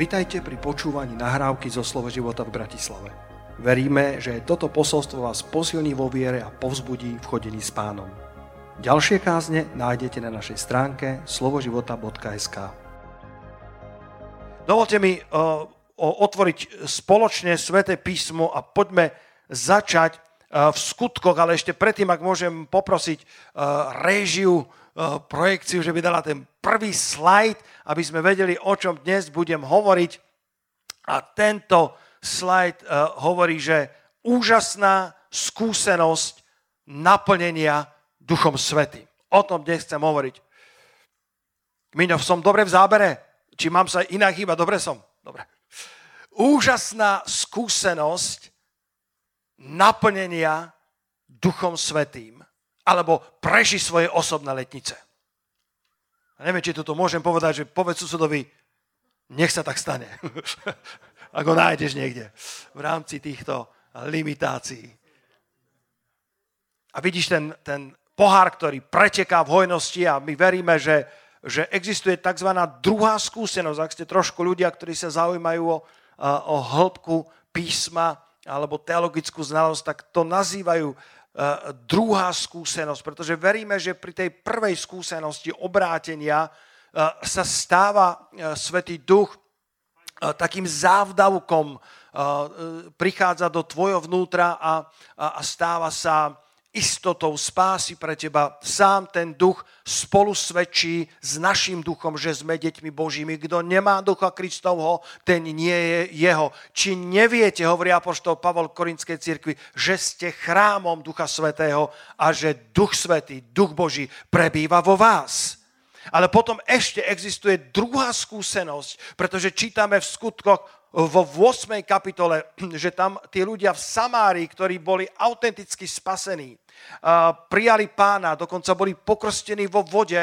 Vitajte pri počúvaní nahrávky zo Slovo života v Bratislave. Veríme, že toto posolstvo vás posilní vo viere a povzbudí v chodení s pánom. Ďalšie kázne nájdete na našej stránke slovoživota.sk Dovolte mi uh, otvoriť spoločne Sveté písmo a poďme začať uh, v skutkoch, ale ešte predtým, ak môžem poprosiť uh, réžiu, projekciu, že by dala ten prvý slajd, aby sme vedeli, o čom dnes budem hovoriť. A tento slajd uh, hovorí, že úžasná skúsenosť naplnenia Duchom Svetým. O tom dnes chcem hovoriť. Miňo, som dobre v zábere? Či mám sa inak chýba? Dobre som? Dobre. Úžasná skúsenosť naplnenia Duchom Svetým alebo preži svoje osobné letnice. A neviem, či toto môžem povedať, že povedz susedovi, nech sa tak stane. Ak ho nájdeš niekde v rámci týchto limitácií. A vidíš ten, ten pohár, ktorý preteká v hojnosti a my veríme, že že existuje tzv. druhá skúsenosť. Ak ste trošku ľudia, ktorí sa zaujímajú o, o hĺbku písma alebo teologickú znalosť, tak to nazývajú druhá skúsenosť, pretože veríme, že pri tej prvej skúsenosti obrátenia sa stáva Svetý Duch takým závdavkom, prichádza do tvojho vnútra a, a stáva sa istotou spásy pre teba. Sám ten duch spolu svedčí s našim duchom, že sme deťmi Božími. Kto nemá ducha Kristovho, ten nie je jeho. Či neviete, hovorí apoštol Pavol Korinskej cirkvi, že ste chrámom Ducha Svetého a že Duch Svetý, Duch Boží prebýva vo vás. Ale potom ešte existuje druhá skúsenosť, pretože čítame v skutkoch vo 8. kapitole, že tam tí ľudia v Samárii, ktorí boli autenticky spasení, prijali pána, dokonca boli pokrstení vo vode,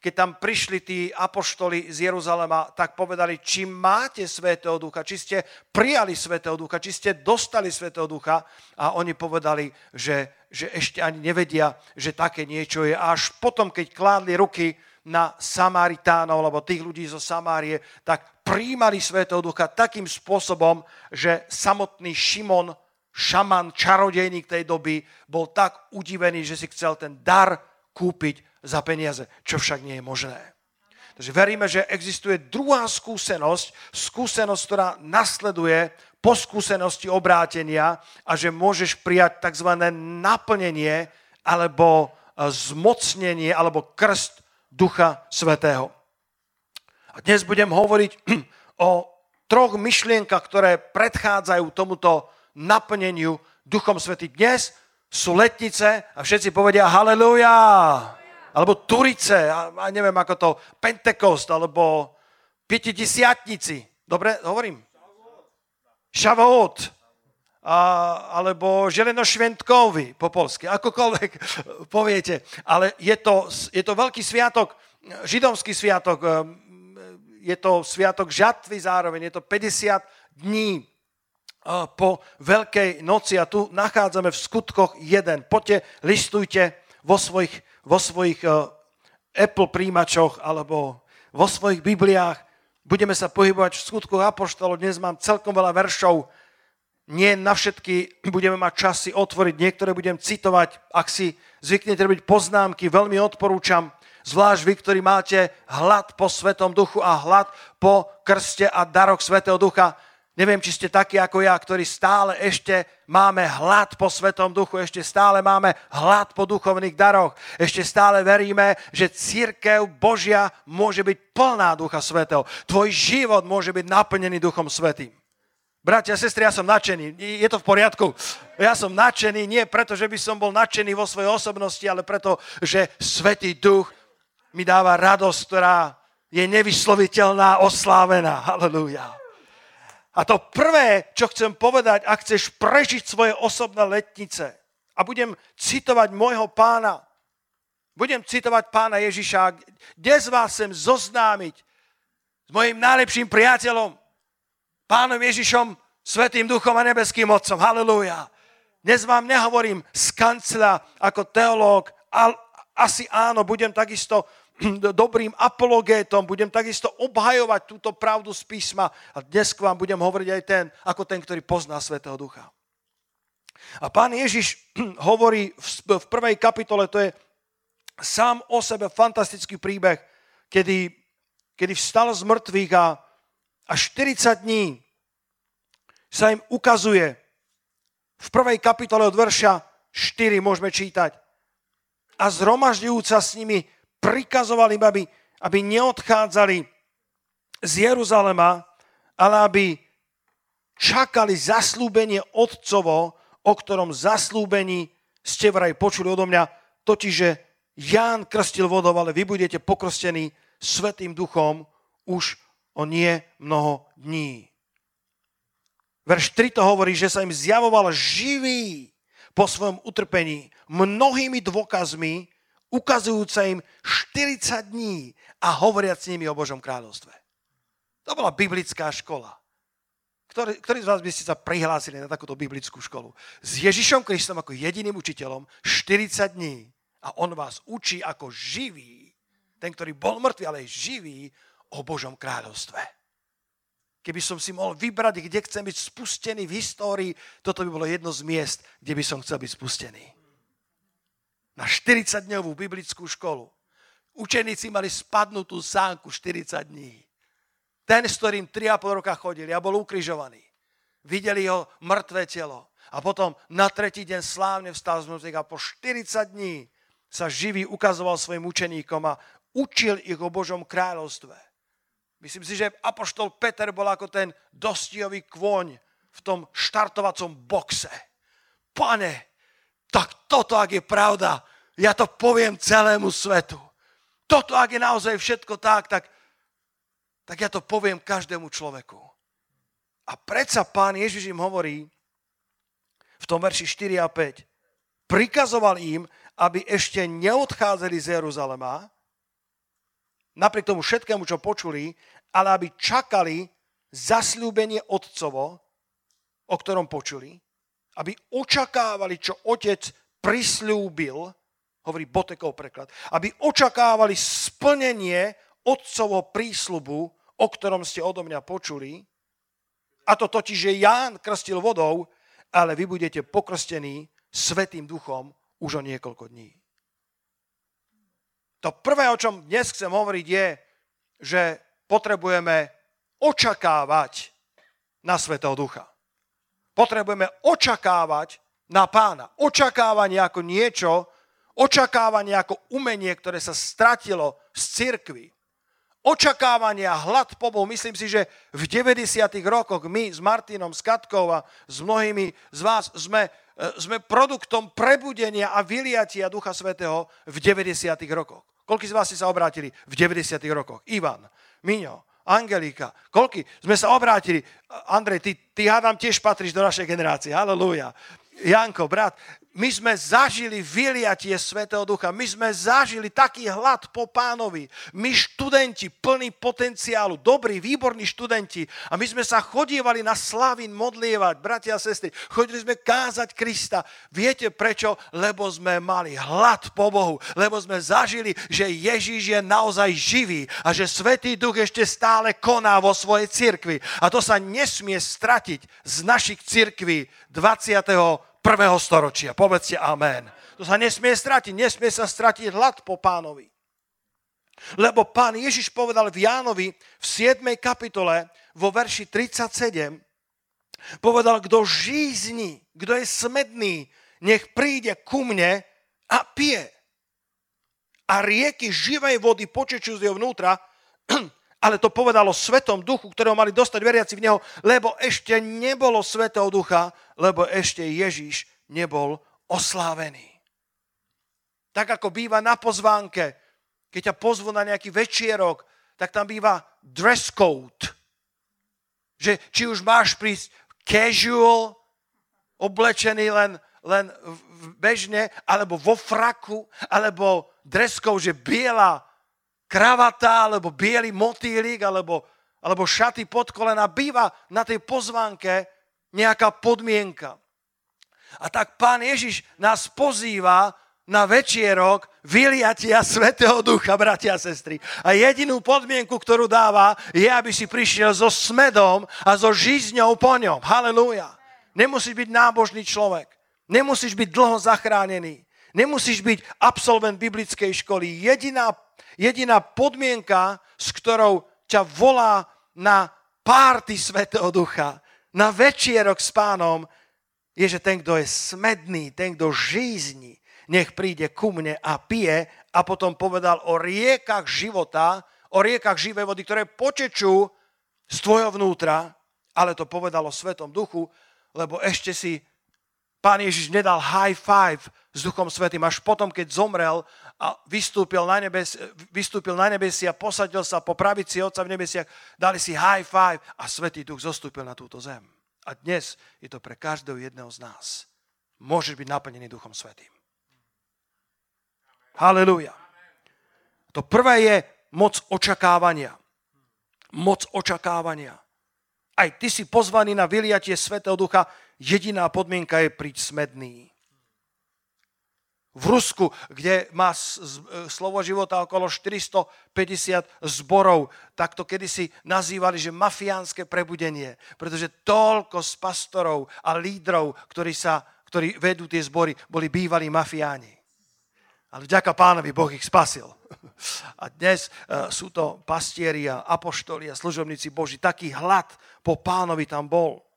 keď tam prišli tí apoštoli z Jeruzalema, tak povedali, či máte Svetého Ducha, či ste prijali Svetého Ducha, či ste dostali Svetého Ducha. A oni povedali, že, že ešte ani nevedia, že také niečo je. Až potom, keď kládli ruky na Samaritánov, alebo tých ľudí zo Samárie, tak príjmali Svetého Ducha takým spôsobom, že samotný Šimon, šaman, čarodejník tej doby, bol tak udivený, že si chcel ten dar kúpiť za peniaze, čo však nie je možné. Takže veríme, že existuje druhá skúsenosť, skúsenosť, ktorá nasleduje po skúsenosti obrátenia a že môžeš prijať tzv. naplnenie alebo e, zmocnenie alebo krst Ducha Svetého. A dnes budem hovoriť o troch myšlienkach, ktoré predchádzajú tomuto naplneniu Duchom Svetým. Dnes sú letnice a všetci povedia haleluja, alebo Turice, a, a neviem ako to, Pentekost, alebo Pietidesiatnici. Dobre, hovorím? Šavot. A, alebo Želenošventkovi po polsky, akokoľvek poviete. Ale je to, je to veľký sviatok, židovský sviatok, ehm, je to sviatok žatvy zároveň, je to 50 dní po Veľkej noci a tu nachádzame v skutkoch jeden. Poďte, listujte vo svojich, vo svojich Apple príjimačoch alebo vo svojich Bibliách. Budeme sa pohybovať v skutkoch Apoštolov. Dnes mám celkom veľa veršov, nie na všetky budeme mať časy otvoriť, niektoré budem citovať. Ak si zvyknete robiť poznámky, veľmi odporúčam, zvlášť vy, ktorí máte hlad po Svetom duchu a hlad po krste a darok Svetého ducha. Neviem, či ste takí ako ja, ktorí stále ešte máme hlad po Svetom duchu, ešte stále máme hlad po duchovných daroch, ešte stále veríme, že církev Božia môže byť plná Ducha Svetého. Tvoj život môže byť naplnený Duchom Svetým. Bratia a sestry, ja som nadšený. Je to v poriadku. Ja som nadšený nie preto, že by som bol nadšený vo svojej osobnosti, ale preto, že Svetý Duch mi dáva radosť, ktorá je nevysloviteľná, oslávená. Halelúja. A to prvé, čo chcem povedať, ak chceš prežiť svoje osobné letnice, a budem citovať môjho pána, budem citovať pána Ježiša, dnes vás chcem zoznámiť s mojim najlepším priateľom, pánom Ježišom, Svetým duchom a nebeským Otcom. Halelúja. Dnes vám nehovorím z kancla ako teológ, ale asi áno, budem takisto dobrým apologétom, budem takisto obhajovať túto pravdu z písma a dnes k vám budem hovoriť aj ten, ako ten, ktorý pozná Svetého Ducha. A pán Ježiš hovorí v prvej kapitole, to je sám o sebe fantastický príbeh, kedy, kedy vstal z mŕtvych a, a 40 dní sa im ukazuje. V prvej kapitole od verša 4 môžeme čítať. A zhromažďujúca s nimi prikazoval im, aby, aby neodchádzali z Jeruzalema, ale aby čakali zaslúbenie Otcovo, o ktorom zaslúbení ste vraj počuli odo mňa, totiž, že Ján krstil vodou, ale vy budete pokrstení Svetým duchom už o nie mnoho dní. Verš 3 to hovorí, že sa im zjavoval živý po svojom utrpení mnohými dôkazmi, ukazujúca im 40 dní a hovoriac s nimi o Božom kráľovstve. To bola biblická škola. Ktorý, ktorý z vás by ste sa prihlásili na takúto biblickú školu? S Ježišom Kristom ako jediným učiteľom 40 dní a on vás učí ako živý, ten, ktorý bol mŕtvý, ale živý, o Božom kráľovstve. Keby som si mohol vybrať, kde chcem byť spustený v histórii, toto by bolo jedno z miest, kde by som chcel byť spustený na 40-dňovú biblickú školu. Učeníci mali spadnutú sánku 40 dní. Ten, s ktorým 3,5 roka chodili a bol ukrižovaný. Videli ho mŕtve telo. A potom na tretí deň slávne vstal z mŕtvych a po 40 dní sa živý ukazoval svojim učeníkom a učil ich o Božom kráľovstve. Myslím si, že apoštol Peter bol ako ten dostijový kôň v tom štartovacom boxe. Pane, tak toto, ak je pravda, ja to poviem celému svetu. Toto, ak je naozaj všetko tak, tak, tak ja to poviem každému človeku. A predsa pán Ježiš im hovorí v tom verši 4 a 5, prikazoval im, aby ešte neodchádzali z Jeruzalema, napriek tomu všetkému, čo počuli, ale aby čakali zasľúbenie Otcovo, o ktorom počuli, aby očakávali, čo otec prislúbil, hovorí Botekov preklad, aby očakávali splnenie otcovo prísľubu, o ktorom ste odo mňa počuli, a to totiž, že Ján krstil vodou, ale vy budete pokrstení Svetým duchom už o niekoľko dní. To prvé, o čom dnes chcem hovoriť, je, že potrebujeme očakávať na Svetého Ducha potrebujeme očakávať na pána. Očakávanie ako niečo, očakávanie ako umenie, ktoré sa stratilo z cirkvy. Očakávanie a hlad po Bohu. Myslím si, že v 90. rokoch my s Martinom, s Katkou a s mnohými z vás sme, e, sme produktom prebudenia a vyliatia Ducha Svetého v 90. rokoch. Koľko z vás ste sa obrátili v 90. rokoch? Ivan, Miňo, Angelika, koľky sme sa obrátili. Andrej, ty, ty hádam tiež patríš do našej generácie. Halelúja. Janko, brat, my sme zažili vyliatie Svetého Ducha, my sme zažili taký hlad po pánovi. My študenti, plní potenciálu, dobrí, výborní študenti a my sme sa chodívali na Slavín modlievať, bratia a sestry, chodili sme kázať Krista. Viete prečo? Lebo sme mali hlad po Bohu, lebo sme zažili, že Ježíš je naozaj živý a že Svetý Duch ešte stále koná vo svojej cirkvi. A to sa nesmie stratiť z našich cirkví 20 prvého storočia. Povedzte amen. To sa nesmie stratiť. Nesmie sa stratiť hlad po pánovi. Lebo pán Ježiš povedal v Jánovi v 7. kapitole vo verši 37, povedal, kto žízni, kto je smedný, nech príde ku mne a pije. A rieky živej vody počečú z jeho vnútra, ale to povedalo Svetom duchu, ktorého mali dostať veriaci v neho, lebo ešte nebolo Svetého ducha, lebo ešte Ježiš nebol oslávený. Tak ako býva na pozvánke, keď ťa pozvu na nejaký večierok, tak tam býva dress code. Že či už máš prísť casual, oblečený len, len bežne, alebo vo fraku, alebo dress code, že biela kravata, alebo biely motýlik, alebo, alebo šaty pod kolena. Býva na tej pozvánke nejaká podmienka. A tak pán Ježiš nás pozýva na večierok vyliatia Svetého Ducha, bratia a sestry. A jedinú podmienku, ktorú dáva, je, aby si prišiel so smedom a so žízňou po ňom. Halelúja. Nemusíš byť nábožný človek. Nemusíš byť dlho zachránený. Nemusíš byť absolvent biblickej školy. Jediná, jediná podmienka, s ktorou ťa volá na párty Svetého Ducha, na večierok s pánom, je, že ten, kto je smedný, ten, kto žízni, nech príde ku mne a pije. A potom povedal o riekach života, o riekach živej vody, ktoré počečú z tvojho vnútra, ale to povedal o Svetom Duchu, lebo ešte si pán Ježiš nedal high five s Duchom Svetým, až potom, keď zomrel a vystúpil na, nebes, vystúpil na nebesia, posadil sa po pravici Otca v nebesiach, dali si high five a Svetý Duch zostúpil na túto zem. A dnes je to pre každého jedného z nás. Môžeš byť naplnený Duchom Svetým. Halelúja. To prvé je moc očakávania. Moc očakávania. Aj ty si pozvaný na vyliatie Svetého Ducha. Jediná podmienka je príť smedný. V Rusku, kde má slovo života okolo 450 zborov, tak to kedysi nazývali, že mafiánske prebudenie, pretože toľko z pastorov a lídrov, ktorí, sa, ktorí vedú tie zbory, boli bývalí mafiáni. Ale vďaka pánovi Boh ich spasil. A dnes uh, sú to pastieri a apoštoli a služobníci Boží. Taký hlad po pánovi tam bol.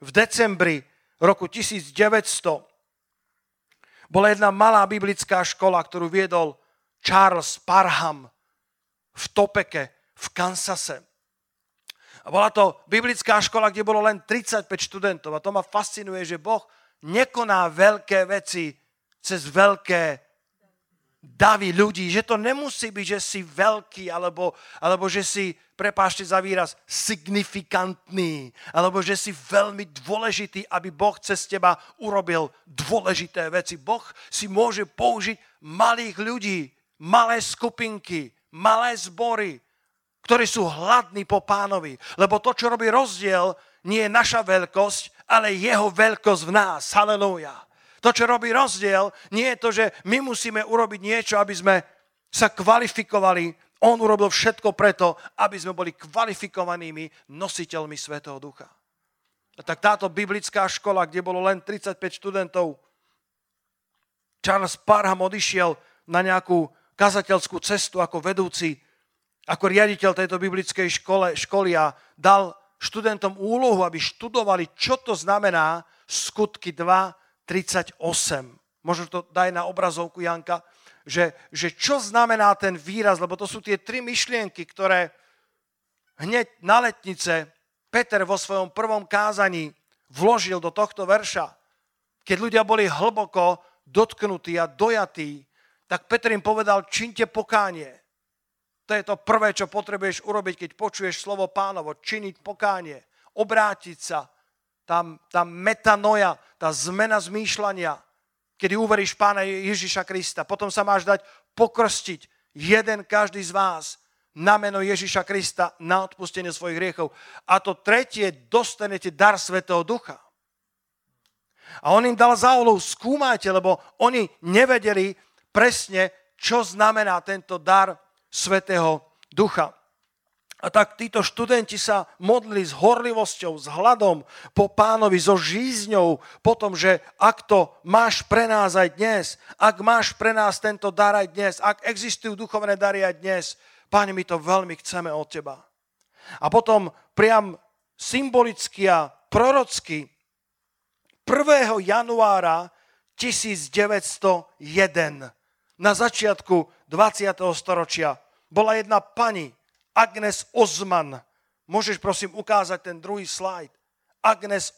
V decembri roku 1900 bola jedna malá biblická škola, ktorú viedol Charles Parham v Topeke, v Kansase. A bola to biblická škola, kde bolo len 35 študentov. A to ma fascinuje, že Boh nekoná veľké veci cez veľké davy ľudí, že to nemusí byť, že si veľký, alebo, alebo že si, prepášte za výraz, signifikantný, alebo že si veľmi dôležitý, aby Boh cez teba urobil dôležité veci. Boh si môže použiť malých ľudí, malé skupinky, malé zbory, ktorí sú hladní po pánovi. Lebo to, čo robí rozdiel, nie je naša veľkosť, ale jeho veľkosť v nás. Halelúja. To, čo robí rozdiel, nie je to, že my musíme urobiť niečo, aby sme sa kvalifikovali. On urobil všetko preto, aby sme boli kvalifikovanými nositeľmi Svetého Ducha. A tak táto biblická škola, kde bolo len 35 študentov, Charles Parham odišiel na nejakú kazateľskú cestu ako vedúci, ako riaditeľ tejto biblickej škole, školy a dal študentom úlohu, aby študovali, čo to znamená skutky 2, 38. Možno to daj na obrazovku, Janka. Že, že čo znamená ten výraz, lebo to sú tie tri myšlienky, ktoré hneď na letnice Peter vo svojom prvom kázaní vložil do tohto verša. Keď ľudia boli hlboko dotknutí a dojatí, tak Peter im povedal, činte pokánie. To je to prvé, čo potrebuješ urobiť, keď počuješ slovo pánovo. Činiť pokánie, obrátiť sa, tá, tá metanoja, tá zmena zmýšľania, kedy uveríš Pána Ježiša Krista. Potom sa máš dať pokrstiť jeden každý z vás na meno Ježiša Krista na odpustenie svojich hriechov. A to tretie, dostanete dar Svetého Ducha. A on im dal úlohu, skúmajte, lebo oni nevedeli presne, čo znamená tento dar Svetého Ducha. A tak títo študenti sa modlili s horlivosťou, s hladom po pánovi, so žízňou, po tom, že ak to máš pre nás aj dnes, ak máš pre nás tento dar aj dnes, ak existujú duchovné dary aj dnes, páni, my to veľmi chceme od teba. A potom priam symbolicky a prorocky 1. januára 1901 na začiatku 20. storočia bola jedna pani, Agnes Ozman. Môžeš prosím ukázať ten druhý slajd. Agnes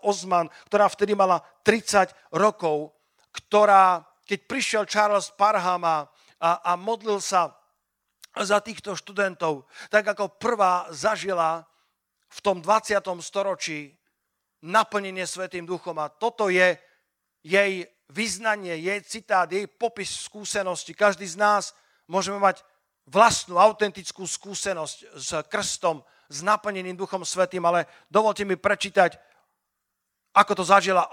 Ozman, ktorá vtedy mala 30 rokov, ktorá, keď prišiel Charles Parham a, a modlil sa za týchto študentov, tak ako prvá zažila v tom 20. storočí naplnenie Svetým duchom. A toto je jej vyznanie, jej citát, jej popis skúsenosti. Každý z nás môžeme mať vlastnú autentickú skúsenosť s krstom, s naplneným Duchom Svetým, ale dovolte mi prečítať ako to zažila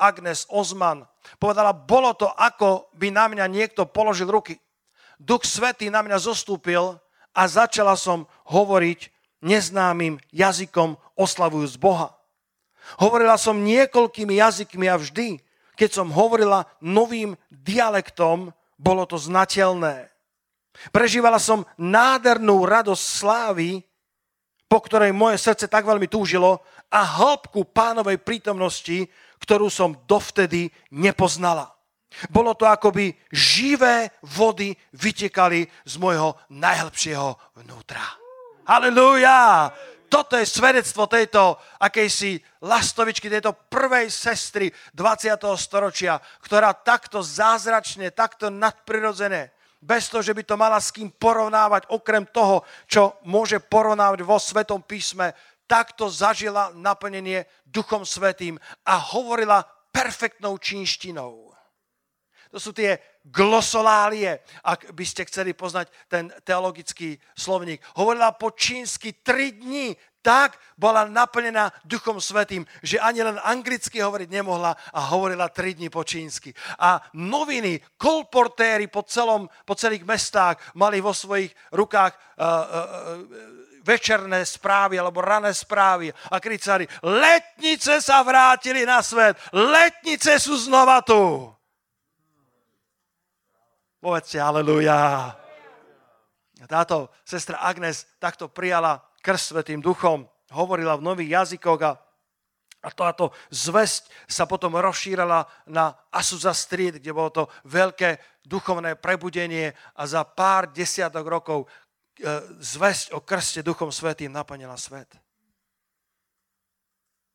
Agnes Ozman. Povedala, bolo to, ako by na mňa niekto položil ruky. Duch Svetý na mňa zostúpil a začala som hovoriť neznámym jazykom oslavujúc Boha. Hovorila som niekoľkými jazykmi a vždy, keď som hovorila novým dialektom, bolo to znateľné. Prežívala som nádhernú radosť slávy, po ktorej moje srdce tak veľmi túžilo a hĺbku pánovej prítomnosti, ktorú som dovtedy nepoznala. Bolo to ako by živé vody vytekali z môjho najhlbšieho vnútra. Halelúja! Toto je svedectvo tejto akejsi lastovičky, tejto prvej sestry 20. storočia, ktorá takto zázračne, takto nadprirodzené, bez toho, že by to mala s kým porovnávať, okrem toho, čo môže porovnávať vo Svetom písme, takto zažila naplnenie Duchom Svetým a hovorila perfektnou čínštinou. To sú tie glosolálie, ak by ste chceli poznať ten teologický slovník. Hovorila po čínsky tri dní, tak bola naplnená Duchom Svetým, že ani len anglicky hovoriť nemohla a hovorila tri dní po čínsky. A noviny, kolportéry po, celom, po celých mestách mali vo svojich rukách uh, uh, večerné správy alebo rané správy a kricali, letnice sa vrátili na svet, letnice sú znova tu. Povedzte aleluja. Táto sestra Agnes takto prijala krst Svetým duchom, hovorila v nových jazykoch a a táto zväzť sa potom rozšírala na Asuza Street, kde bolo to veľké duchovné prebudenie a za pár desiatok rokov e, zväzť o krste Duchom Svetým naplnila svet.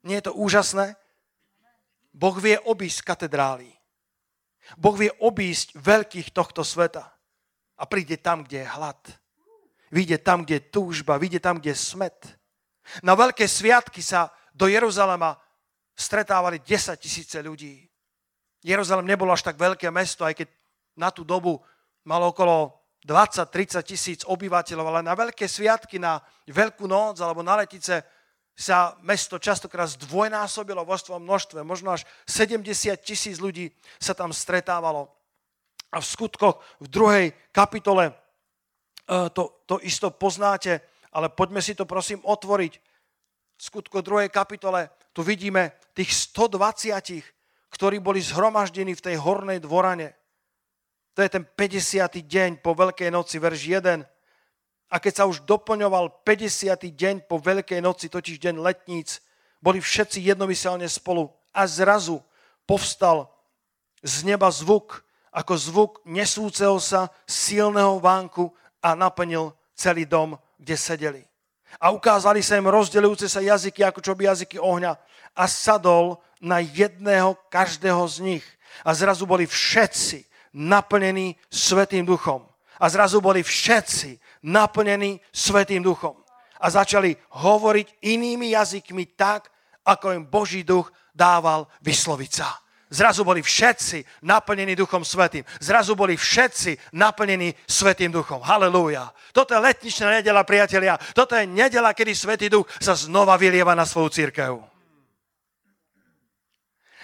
Nie je to úžasné? Boh vie obísť katedrály. Boh vie obísť veľkých tohto sveta a príde tam, kde je hlad. Vyjde tam, kde je túžba, vyjde tam, kde je smet. Na veľké sviatky sa do Jeruzalema stretávali 10 tisíce ľudí. Jeruzalem nebolo až tak veľké mesto, aj keď na tú dobu malo okolo 20-30 tisíc obyvateľov, ale na veľké sviatky, na Veľkú noc alebo na letice sa mesto častokrát zdvojnásobilo vo svojom množstve. Možno až 70 tisíc ľudí sa tam stretávalo. A v skutkoch v druhej kapitole to, to isto poznáte, ale poďme si to prosím otvoriť. Skutku druhej kapitole tu vidíme tých 120, ktorí boli zhromaždení v tej hornej dvorane. To je ten 50. deň po Veľkej noci, verš 1 a keď sa už doplňoval 50. deň po Veľkej noci, totiž deň letníc, boli všetci jednomyselne spolu a zrazu povstal z neba zvuk, ako zvuk nesúceho sa silného vánku a naplnil celý dom, kde sedeli. A ukázali sa im rozdeľujúce sa jazyky, ako čo by jazyky ohňa. A sadol na jedného každého z nich. A zrazu boli všetci naplnení Svetým duchom. A zrazu boli všetci naplnení Svetým duchom. A začali hovoriť inými jazykmi tak, ako im Boží duch dával vysloviť sa. Zrazu boli všetci naplnení Duchom Svetým. Zrazu boli všetci naplnení Svetým Duchom. Halelúja. Toto je letničná nedela, priatelia. Toto je nedela, kedy Svetý Duch sa znova vylieva na svoju církev.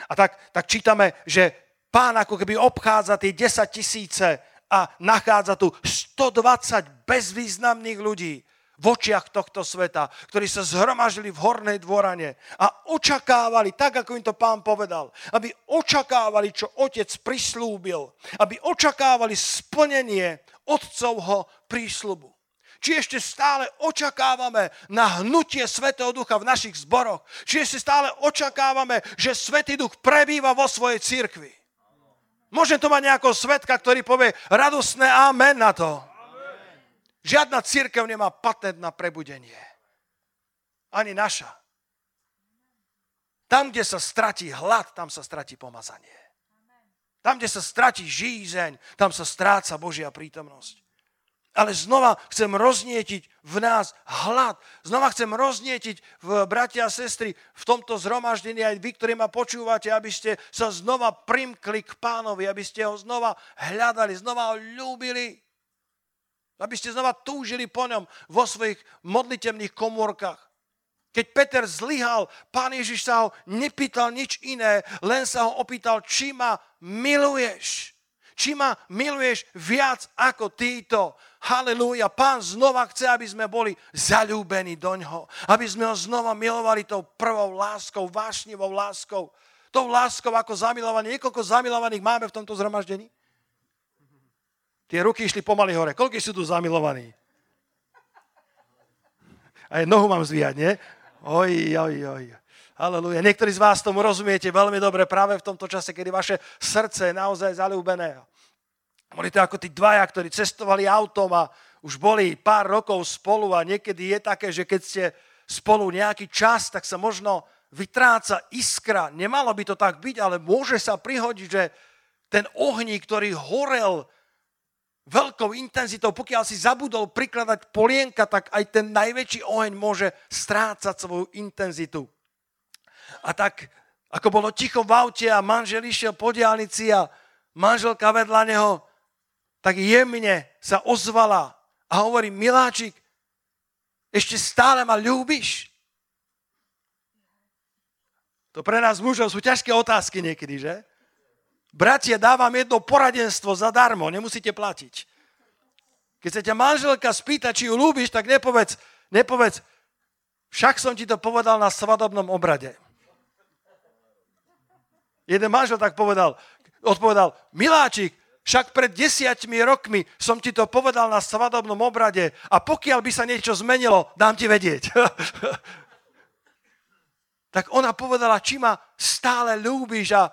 A tak, tak čítame, že pán ako keby obchádza tie 10 tisíce a nachádza tu 120 bezvýznamných ľudí v očiach tohto sveta, ktorí sa zhromažili v hornej dvorane a očakávali, tak ako im to pán povedal, aby očakávali, čo otec prislúbil, aby očakávali splnenie otcovho prísľubu. Či ešte stále očakávame na hnutie Svetého Ducha v našich zboroch. Či ešte stále očakávame, že Svetý Duch prebýva vo svojej cirkvi. Môžem to mať nejakého svetka, ktorý povie radosné amen na to. Žiadna církev nemá patent na prebudenie. Ani naša. Tam, kde sa stratí hlad, tam sa stratí pomazanie. Tam, kde sa stratí žízeň, tam sa stráca Božia prítomnosť. Ale znova chcem roznietiť v nás hlad. Znova chcem roznietiť v bratia a sestry v tomto zhromaždení aj vy, ktorí ma počúvate, aby ste sa znova primkli k pánovi, aby ste ho znova hľadali, znova ho ľúbili. Aby ste znova túžili po ňom vo svojich modlitevných komórkach. Keď Peter zlyhal, pán Ježiš sa ho nepýtal nič iné, len sa ho opýtal, či ma miluješ. Či ma miluješ viac ako títo. Halelúja. Pán znova chce, aby sme boli zalúbení do ňoho. Aby sme ho znova milovali tou prvou láskou, vášnivou láskou. Tou láskou ako zamilovaní. Niekoľko zamilovaných máme v tomto zhromaždení? Tie ruky išli pomaly hore. Koľko sú tu zamilovaní? Aj nohu mám zvíjať, nie? Oj, oj, oj. Halleluja. Niektorí z vás tomu rozumiete veľmi dobre práve v tomto čase, kedy vaše srdce je naozaj zalúbené. Boli to ako tí dvaja, ktorí cestovali autom a už boli pár rokov spolu a niekedy je také, že keď ste spolu nejaký čas, tak sa možno vytráca iskra. Nemalo by to tak byť, ale môže sa prihodiť, že ten ohník, ktorý horel veľkou intenzitou, pokiaľ si zabudol prikladať polienka, tak aj ten najväčší oheň môže strácať svoju intenzitu. A tak, ako bolo ticho v aute a manžel išiel po diálnici a manželka vedľa neho, tak jemne sa ozvala a hovorí, miláčik, ešte stále ma ľúbiš? To pre nás mužov sú ťažké otázky niekedy, že? Bratia, dávam jedno poradenstvo zadarmo, nemusíte platiť. Keď sa ťa manželka spýta, či ju ľúbiš, tak nepovedz, nepovedz, však som ti to povedal na svadobnom obrade. Jeden manžel tak povedal, odpovedal, miláčik, však pred desiatimi rokmi som ti to povedal na svadobnom obrade a pokiaľ by sa niečo zmenilo, dám ti vedieť. tak ona povedala, či ma stále ľúbiš a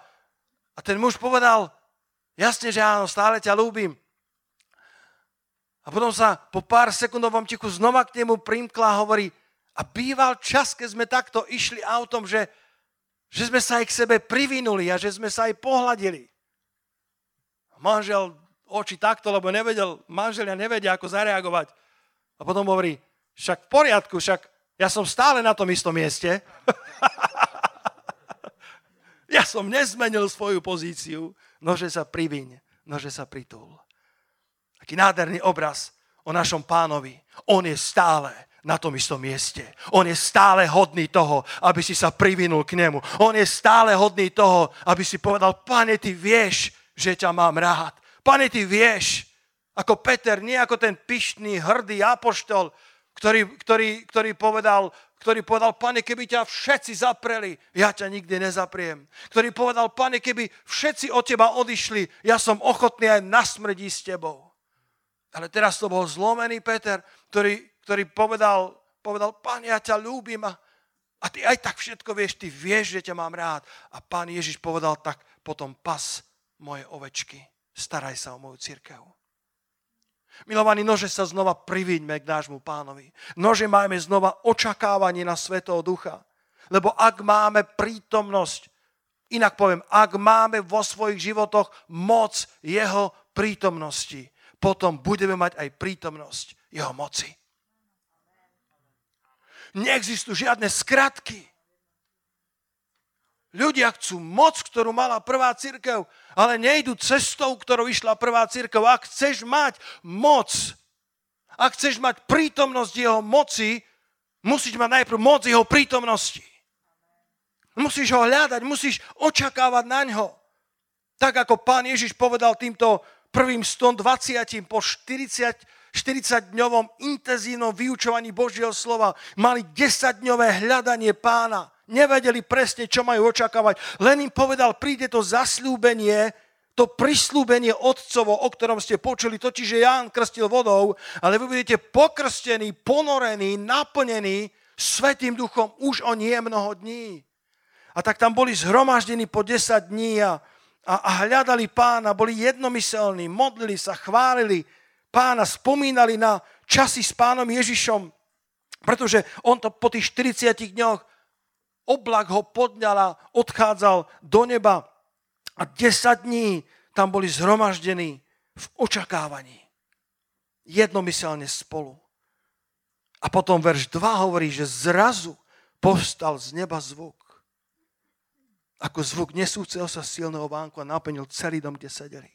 a ten muž povedal, jasne, že áno, stále ťa ľúbim. A potom sa po pár sekundovom tichu znova k nemu primkla a hovorí, a býval čas, keď sme takto išli autom, že, že sme sa aj k sebe privinuli a že sme sa aj pohľadili. Manžel oči takto, lebo nevedel, manželia nevedia, ako zareagovať. A potom hovorí, však v poriadku, však ja som stále na tom istom mieste. Ja som nezmenil svoju pozíciu, nože sa priviň, nože sa pritul. Taký nádherný obraz o našom pánovi. On je stále na tom istom mieste. On je stále hodný toho, aby si sa privinul k nemu. On je stále hodný toho, aby si povedal, pane, ty vieš, že ťa mám rád. Pane, ty vieš, ako Peter, nie ako ten pyšný, hrdý apoštol, ktorý, ktorý, ktorý povedal, ktorý povedal, pane, keby ťa všetci zapreli, ja ťa nikdy nezapriem. Ktorý povedal, pane, keby všetci od teba odišli, ja som ochotný aj na smrdí s tebou. Ale teraz to bol zlomený Peter, ktorý, ktorý povedal, povedal, pane, ja ťa ľúbim a, a ty aj tak všetko vieš, ty vieš, že ťa mám rád. A pán Ježiš povedal, tak potom pas moje ovečky, staraj sa o moju církev. Milovaní, nože sa znova privíďme k nášmu pánovi. Nože máme znova očakávanie na Svetého Ducha. Lebo ak máme prítomnosť, inak poviem, ak máme vo svojich životoch moc jeho prítomnosti, potom budeme mať aj prítomnosť jeho moci. Neexistujú žiadne skratky. Ľudia chcú moc, ktorú mala prvá církev, ale nejdu cestou, ktorou išla prvá církev. Ak chceš mať moc, ak chceš mať prítomnosť jeho moci, musíš mať najprv moc jeho prítomnosti. Musíš ho hľadať, musíš očakávať na ňo. Tak ako pán Ježiš povedal týmto prvým 120 po 40, 40-dňovom intenzívnom vyučovaní Božieho slova mali 10-dňové hľadanie pána nevedeli presne, čo majú očakávať. Len im povedal, príde to zasľúbenie, to prislúbenie Otcovo, o ktorom ste počuli, totiž že Ján krstil vodou, ale vy budete pokrstení, ponorení, naplnení Svetým duchom už o nie mnoho dní. A tak tam boli zhromaždení po 10 dní a, a, a hľadali pána, boli jednomyselní, modlili sa, chválili pána, spomínali na časy s pánom Ježišom, pretože on to po tých 40 dňoch oblak ho podňala, odchádzal do neba a 10 dní tam boli zhromaždení v očakávaní. Jednomyselne spolu. A potom verš 2 hovorí, že zrazu povstal z neba zvuk. Ako zvuk nesúceho sa silného vánku a naplnil celý dom, kde sedeli.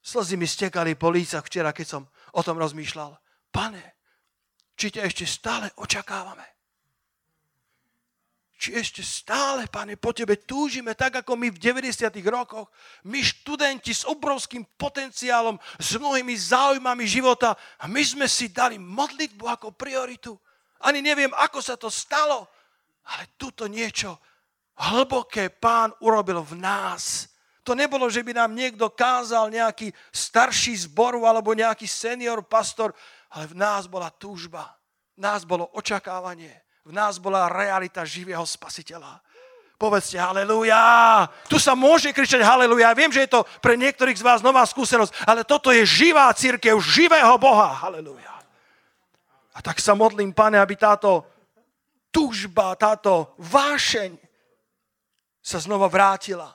Slzy mi stekali po lícach včera, keď som o tom rozmýšľal. Pane, či ťa ešte stále očakávame. Či ešte stále, pane, po tebe túžime, tak ako my v 90. rokoch, my študenti s obrovským potenciálom, s mnohými záujmami života a my sme si dali modlitbu ako prioritu. Ani neviem, ako sa to stalo, ale tuto niečo hlboké pán urobil v nás. To nebolo, že by nám niekto kázal nejaký starší zboru alebo nejaký senior pastor, ale v nás bola túžba, v nás bolo očakávanie v nás bola realita živého spasiteľa. Povedzte haleluja. Tu sa môže kričať haleluja. Viem, že je to pre niektorých z vás nová skúsenosť, ale toto je živá církev, živého Boha. Haleluja. A tak sa modlím, pane, aby táto túžba, táto vášeň sa znova vrátila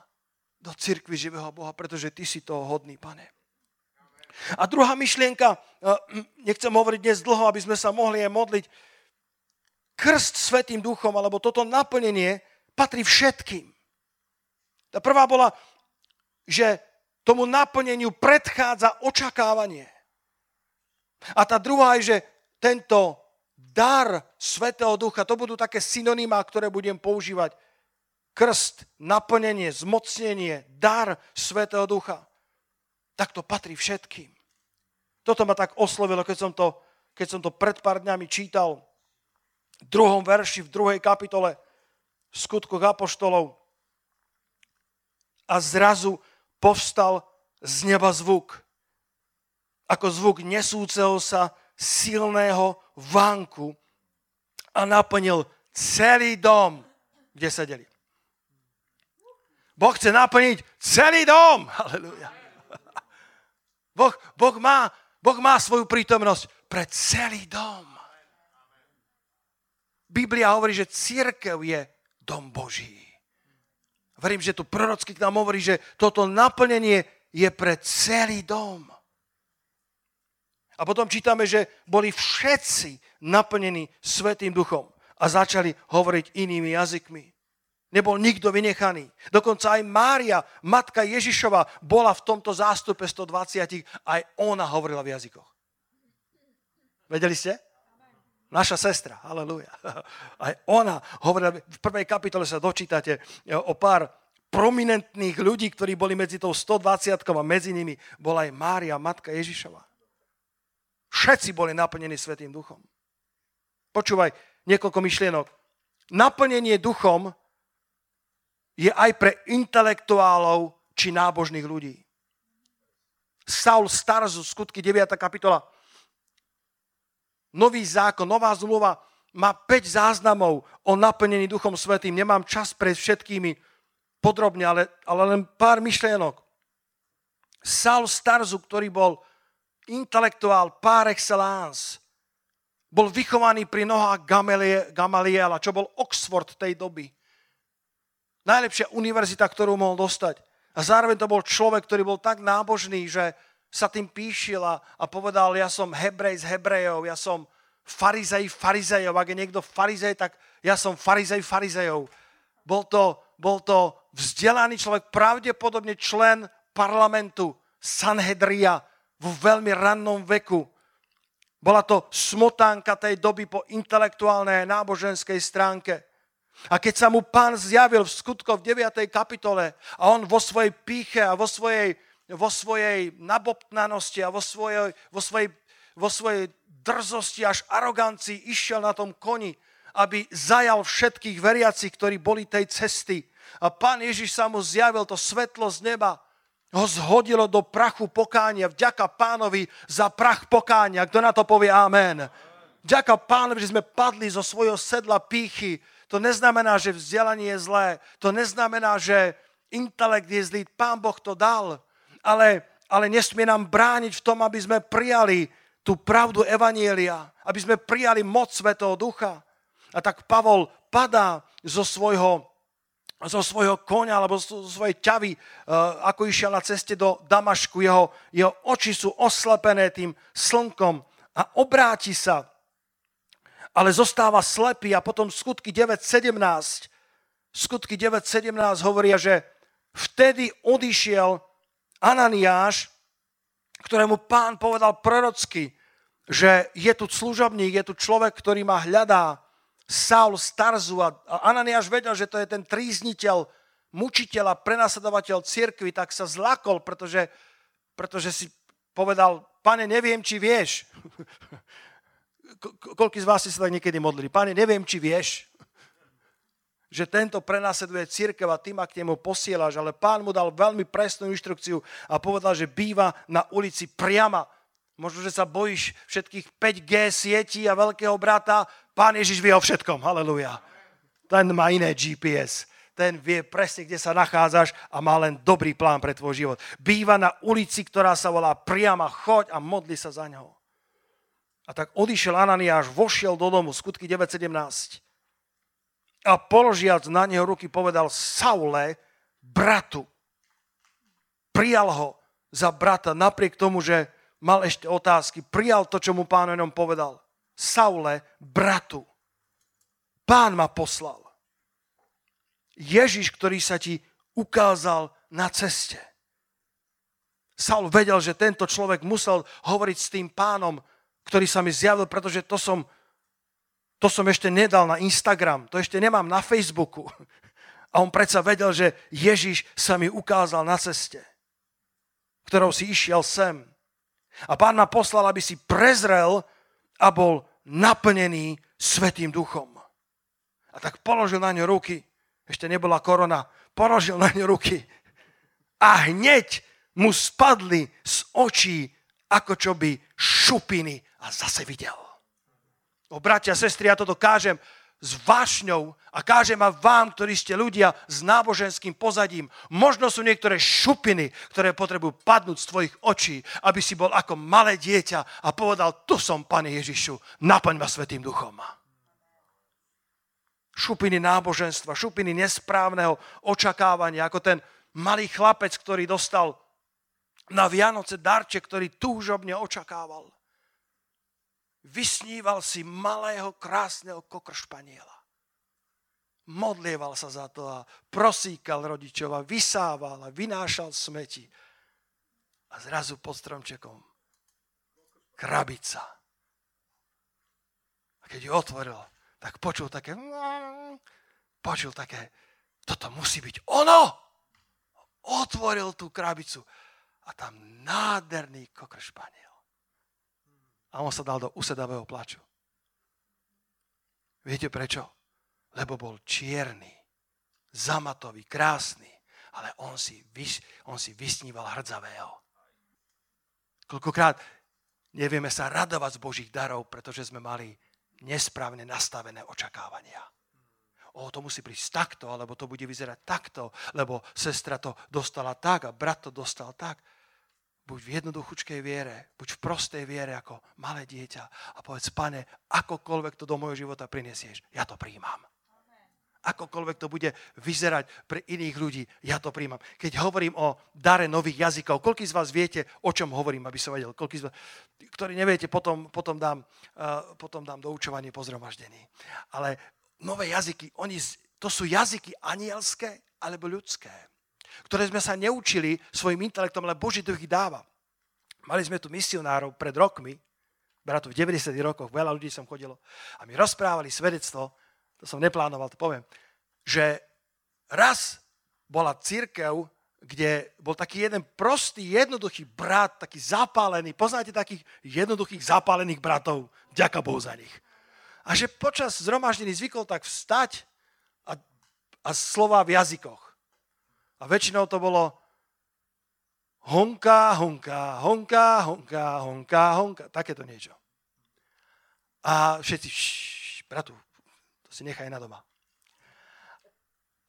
do církvy živého Boha, pretože ty si toho hodný, pane. A druhá myšlienka, eh, nechcem hovoriť dnes dlho, aby sme sa mohli aj modliť, krst Svetým duchom, alebo toto naplnenie patrí všetkým. Tá prvá bola, že tomu naplneniu predchádza očakávanie. A tá druhá je, že tento dar Svetého Ducha, to budú také synonymá, ktoré budem používať. Krst, naplnenie, zmocnenie, dar Svetého Ducha. Tak to patrí všetkým. Toto ma tak oslovilo, keď som to, keď som to pred pár dňami čítal druhom verši, v druhej kapitole skutkoch Apoštolov. A zrazu povstal z neba zvuk. Ako zvuk nesúceho sa silného vánku a naplnil celý dom, kde sedeli. Boh chce naplniť celý dom. Halleluja. Boh, boh, má, boh má svoju prítomnosť pre celý dom. Biblia hovorí, že církev je dom Boží. Verím, že tu prorocky k nám hovorí, že toto naplnenie je pre celý dom. A potom čítame, že boli všetci naplnení Svetým duchom a začali hovoriť inými jazykmi. Nebol nikto vynechaný. Dokonca aj Mária, matka Ježišova, bola v tomto zástupe 120. Aj ona hovorila v jazykoch. Vedeli ste? Naša sestra, aleluja. Aj ona hovorila, v prvej kapitole sa dočítate e, o pár prominentných ľudí, ktorí boli medzi tou 120 a medzi nimi bola aj Mária, matka Ježišova. Všetci boli naplnení Svetým duchom. Počúvaj niekoľko myšlienok. Naplnenie duchom je aj pre intelektuálov či nábožných ľudí. Saul Starzu, skutky 9. kapitola, nový zákon, nová zmluva má 5 záznamov o naplnení Duchom Svetým. Nemám čas pre všetkými podrobne, ale, ale len pár myšlienok. Saul Starzu, ktorý bol intelektuál par excellence, bol vychovaný pri nohách Gamaliela, čo bol Oxford tej doby. Najlepšia univerzita, ktorú mohol dostať. A zároveň to bol človek, ktorý bol tak nábožný, že sa tým píšil a, a povedal, ja som Hebrej z Hebrejov, ja som farizej farizejov. Ak je niekto farizej, tak ja som farizej farizejov. Bol to, bol to vzdelaný človek, pravdepodobne člen parlamentu Sanhedria v veľmi rannom veku. Bola to smotánka tej doby po intelektuálnej a náboženskej stránke. A keď sa mu pán zjavil v skutkoch v 9. kapitole a on vo svojej píche a vo svojej vo svojej nabobtnanosti a vo svojej, vo svojej, vo svojej drzosti až arogancii išiel na tom koni, aby zajal všetkých veriacich, ktorí boli tej cesty. A pán Ježiš sa mu zjavil to svetlo z neba, ho zhodilo do prachu pokánia. Vďaka pánovi za prach pokánia. Kto na to povie amen? Vďaka pánovi, že sme padli zo svojho sedla pýchy. To neznamená, že vzdelanie je zlé. To neznamená, že intelekt je zlý. Pán Boh to dal ale, ale nesmie nám brániť v tom, aby sme prijali tú pravdu Evanielia, aby sme prijali moc Svetého Ducha. A tak Pavol padá zo svojho, zo svojho konia alebo zo svojej ťavy, eh, ako išiel na ceste do Damašku. Jeho, jeho oči sú oslepené tým slnkom a obráti sa, ale zostáva slepý a potom skutky 9.17 skutky 9.17 hovoria, že vtedy odišiel Ananiáš, ktorému pán povedal prorocky, že je tu služobník, je tu človek, ktorý ma hľadá, Saul z Tarzu a Ananiáš vedel, že to je ten trízniteľ, mučiteľ a prenasledovateľ cirkvi, tak sa zlakol, pretože, pretože si povedal, pane, neviem, či vieš. Koľko z vás ste sa tak niekedy modlili? Pane, neviem, či vieš, že tento prenasleduje církev a ty ma k nemu posielaš, ale pán mu dal veľmi presnú inštrukciu a povedal, že býva na ulici priama. Možno, že sa bojíš všetkých 5G sietí a veľkého brata, Pán Ježiš vie o všetkom, haleluja. Ten má iné GPS. Ten vie presne, kde sa nachádzaš a má len dobrý plán pre tvoj život. Býva na ulici, ktorá sa volá priama, choď a modli sa za ňou. A tak odišiel Ananiáš, vošiel do domu, skutky 9.17. A položiac na neho ruky povedal Saule, bratu. Prijal ho za brata, napriek tomu, že mal ešte otázky. Prijal to, čo mu pán jenom povedal. Saule, bratu, pán ma poslal. Ježiš, ktorý sa ti ukázal na ceste. Saul vedel, že tento človek musel hovoriť s tým pánom, ktorý sa mi zjavil, pretože to som, to som ešte nedal na Instagram, to ešte nemám na Facebooku. A on predsa vedel, že Ježiš sa mi ukázal na ceste, ktorou si išiel sem. A pán ma poslal, aby si prezrel a bol naplnený Svetým duchom. A tak položil na ňu ruky, ešte nebola korona, položil na ňu ruky a hneď mu spadli z očí ako čo by šupiny a zase videl. O bratia, sestry, ja toto kážem s vášňou a kážem a vám, ktorí ste ľudia s náboženským pozadím. Možno sú niektoré šupiny, ktoré potrebujú padnúť z tvojich očí, aby si bol ako malé dieťa a povedal, tu som, Pane Ježišu, naplň ma Svetým duchom. Šupiny náboženstva, šupiny nesprávneho očakávania, ako ten malý chlapec, ktorý dostal na Vianoce darček, ktorý túžobne očakával vysníval si malého, krásneho kokršpaniela. Modlieval sa za to a prosíkal rodičov a vysával a vynášal smeti. A zrazu pod stromčekom krabica. A keď ju otvoril, tak počul také počul také, toto musí byť ono. Otvoril tú krabicu a tam nádherný kokršpaniel a on sa dal do usedavého plaču. Viete prečo? Lebo bol čierny, zamatový, krásny, ale on si, vys, on si vysníval hrdzavého. Koľkokrát nevieme sa radovať z Božích darov, pretože sme mali nesprávne nastavené očakávania. O, to musí prísť takto, alebo to bude vyzerať takto, lebo sestra to dostala tak a brat to dostal tak buď v jednoduchučkej viere, buď v prostej viere ako malé dieťa a povedz, pane, akokoľvek to do môjho života prinesieš, ja to príjmam. Akokoľvek to bude vyzerať pre iných ľudí, ja to príjmam. Keď hovorím o dare nových jazykov, koľký z vás viete, o čom hovorím, aby som vedel? Koľký z vás, ktorí neviete, potom, potom, dám, uh, potom dám doučovanie po zhromaždení. Ale nové jazyky, oni, to sú jazyky anielské alebo ľudské ktoré sme sa neučili svojim intelektom, ale Boží duch ich dáva. Mali sme tu misionárov pred rokmi, bratu v 90 rokoch, veľa ľudí som chodilo a mi rozprávali svedectvo, to som neplánoval, to poviem, že raz bola církev, kde bol taký jeden prostý, jednoduchý brat, taký zapálený. Poznáte takých jednoduchých zapálených bratov? Ďaká Bohu za nich. A že počas zhromaždení zvykol tak vstať a, a slova v jazykoch. A väčšinou to bolo honka, honka, honka, honka, honka, honka, takéto niečo. A všetci, šš, bratu, to si nechaj na doma.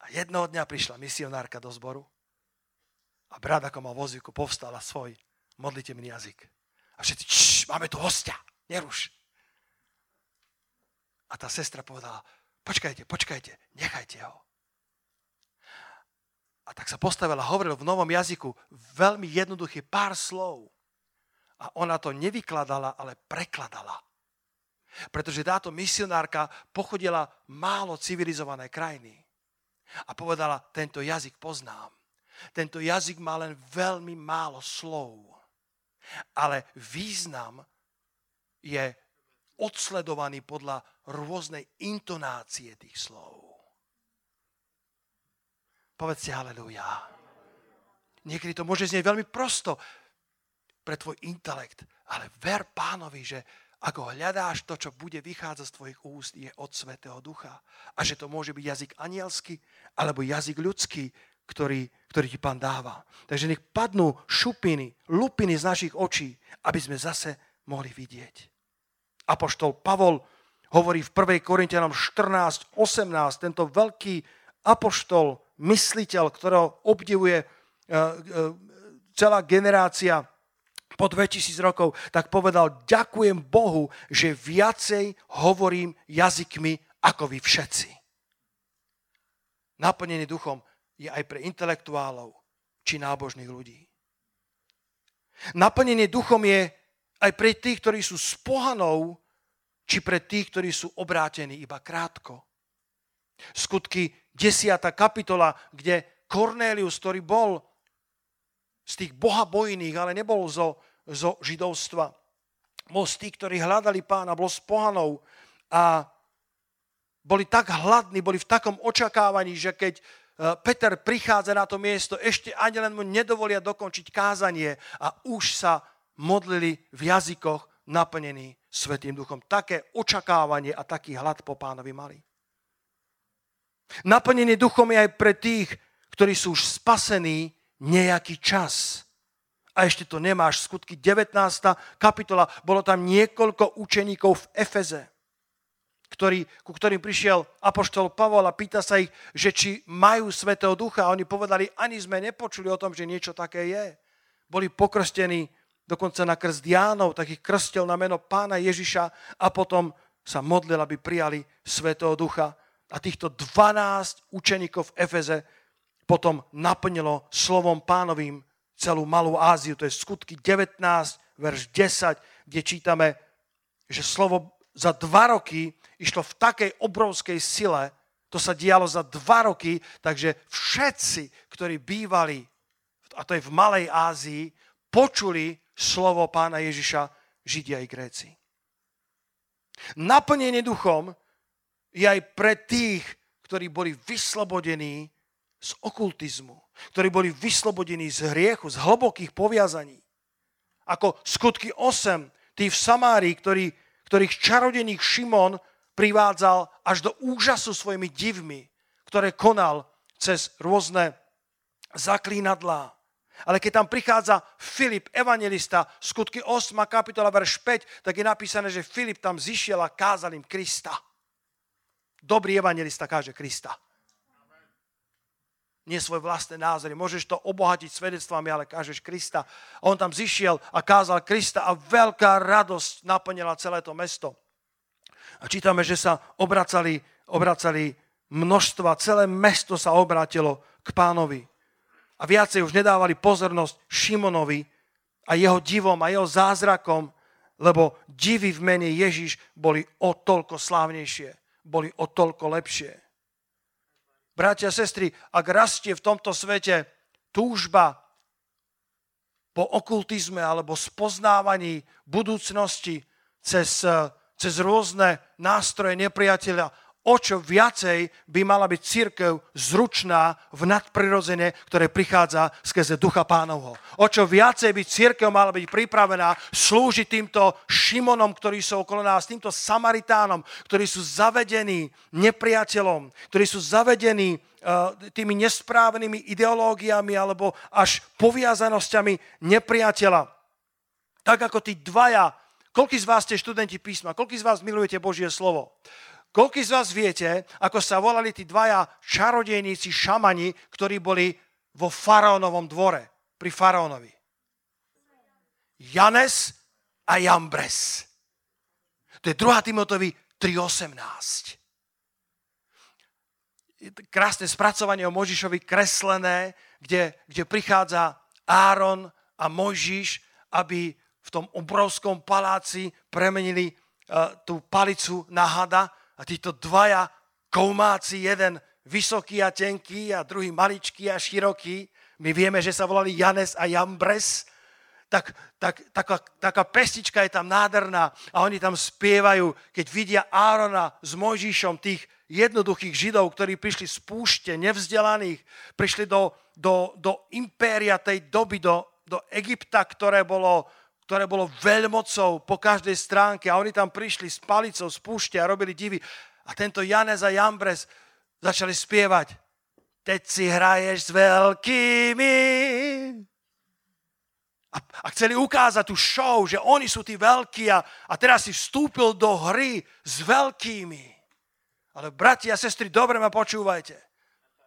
A jednoho dňa prišla misionárka do zboru a brat, ako mal vozíku, povstal svoj modlitevný jazyk. A všetci, šš, máme tu hostia, neruš. A tá sestra povedala, počkajte, počkajte, nechajte ho. A tak sa postavil a hovoril v novom jazyku veľmi jednoduché pár slov. A ona to nevykladala, ale prekladala. Pretože táto misionárka pochodila málo civilizované krajiny. A povedala, tento jazyk poznám. Tento jazyk má len veľmi málo slov. Ale význam je odsledovaný podľa rôznej intonácie tých slov. Povedzte haleluja. Niekedy to môže znieť veľmi prosto pre tvoj intelekt, ale ver pánovi, že ako hľadáš to, čo bude vychádzať z tvojich úst, je od Svetého Ducha. A že to môže byť jazyk anielský alebo jazyk ľudský, ktorý, ktorý ti pán dáva. Takže nech padnú šupiny, lupiny z našich očí, aby sme zase mohli vidieť. Apoštol Pavol hovorí v 1. Korintianom 14, 18, tento veľký apoštol, mysliteľ, ktorého obdivuje uh, uh, celá generácia po 2000 rokov, tak povedal, ďakujem Bohu, že viacej hovorím jazykmi ako vy všetci. Naplnený duchom je aj pre intelektuálov či nábožných ľudí. Naplnenie duchom je aj pre tých, ktorí sú s či pre tých, ktorí sú obrátení iba krátko. Skutky 10. kapitola, kde Cornelius, ktorý bol z tých bohabojných, ale nebol zo, zo židovstva. Bol z tých, ktorí hľadali pána, bol s pohanou a boli tak hladní, boli v takom očakávaní, že keď e, Peter prichádza na to miesto, ešte ani len mu nedovolia dokončiť kázanie a už sa modlili v jazykoch naplnení Svetým duchom. Také očakávanie a taký hlad po pánovi mali. Naplnený duchom je aj pre tých, ktorí sú už spasení nejaký čas. A ešte to nemáš. Skutky 19. kapitola. Bolo tam niekoľko učeníkov v Efeze, ktorý, ku ktorým prišiel apoštol Pavol a pýta sa ich, že či majú Svetého Ducha. A oni povedali, ani sme nepočuli o tom, že niečo také je. Boli pokrstení dokonca na krst Jánov, tak ich krstil na meno pána Ježiša a potom sa modlil, aby prijali Svetého Ducha. A týchto 12 učeníkov v Efeze potom naplnilo slovom pánovým celú Malú Áziu. To je skutky 19, verš 10, kde čítame, že slovo za dva roky išlo v takej obrovskej sile, to sa dialo za dva roky, takže všetci, ktorí bývali, a to je v Malej Ázii, počuli slovo pána Ježiša, Židia i Gréci. Naplnenie duchom je aj pre tých, ktorí boli vyslobodení z okultizmu, ktorí boli vyslobodení z hriechu, z hlbokých poviazaní. Ako skutky 8, tí v Samárii, ktorý, ktorých čarodeník Šimon privádzal až do úžasu svojimi divmi, ktoré konal cez rôzne zaklínadlá. Ale keď tam prichádza Filip, evangelista, skutky 8. kapitola, verš 5, tak je napísané, že Filip tam zišiel a kázal im Krista. Dobrý evangelista káže Krista nie svoje vlastné názory. Môžeš to obohatiť svedectvami, ale kážeš Krista. On tam zišiel a kázal Krista a veľká radosť naplnila celé to mesto. A čítame, že sa obracali, obracali množstva, celé mesto sa obratilo k pánovi. A viacej už nedávali pozornosť Šimonovi a jeho divom a jeho zázrakom, lebo divy v mene Ježiš boli o toľko slávnejšie, boli o toľko lepšie. Bratia a sestry, ak rastie v tomto svete túžba po okultizme alebo spoznávaní budúcnosti cez, cez rôzne nástroje nepriateľa, o čo viacej by mala byť církev zručná v nadprirodzene, ktoré prichádza skrze Ducha Pánovho. O čo viacej by církev mala byť pripravená slúžiť týmto Šimonom, ktorí sú okolo nás, týmto Samaritánom, ktorí sú zavedení nepriateľom, ktorí sú zavedení uh, tými nesprávnymi ideológiami alebo až poviazanosťami nepriateľa. Tak ako tí dvaja, koľký z vás ste študenti písma, koľký z vás milujete Božie slovo? Koľký z vás viete, ako sa volali tí dvaja čarodejníci, šamani, ktorí boli vo faraónovom dvore, pri faraónovi? Janes a Jambres. To je 2. Timotovi 3.18. Krásne spracovanie o Možišovi kreslené, kde, kde prichádza Áron a Mojžiš, aby v tom obrovskom paláci premenili uh, tú palicu na hada a títo dvaja koumáci, jeden vysoký a tenký a druhý maličký a široký, my vieme, že sa volali Janes a Jambres, tak, tak taká, taká pestička je tam nádherná a oni tam spievajú, keď vidia Árona s Mojžišom, tých jednoduchých židov, ktorí prišli z púšte, nevzdelaných, prišli do, do, do impéria tej doby, do, do Egypta, ktoré bolo, ktoré bolo veľmocou po každej stránke a oni tam prišli s palicou z púšte a robili divy. A tento Janez a Jambres začali spievať. Teď si hraješ s veľkými. A, a chceli ukázať tú show, že oni sú tí veľkí a, a teraz si vstúpil do hry s veľkými. Ale bratia a sestry, dobre ma počúvajte.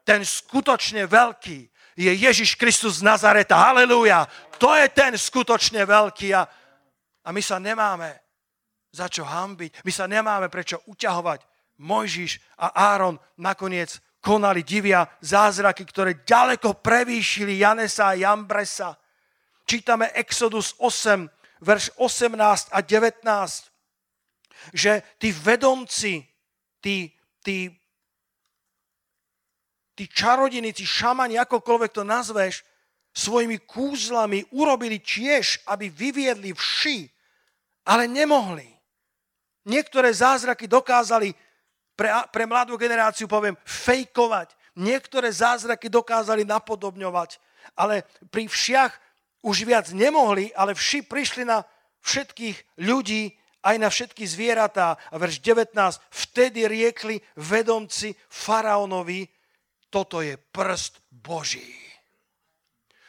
Ten skutočne veľký je Ježiš Kristus z Nazareta. Halelúja. To je ten skutočne veľký a, a my sa nemáme za čo hambiť. My sa nemáme prečo uťahovať. Mojžiš a Áron nakoniec konali divia zázraky, ktoré ďaleko prevýšili Janesa a Jambresa. Čítame Exodus 8, verš 18 a 19, že tí vedomci, tí, tí, tí čarodinici, šamani, akokoľvek to nazveš, svojimi kúzlami urobili tiež, aby vyviedli vši, ale nemohli. Niektoré zázraky dokázali pre, pre mladú generáciu, poviem, fejkovať. Niektoré zázraky dokázali napodobňovať, ale pri všiach už viac nemohli, ale vši prišli na všetkých ľudí, aj na všetky zvieratá. A verš 19, vtedy riekli vedomci faraónovi, toto je prst Boží.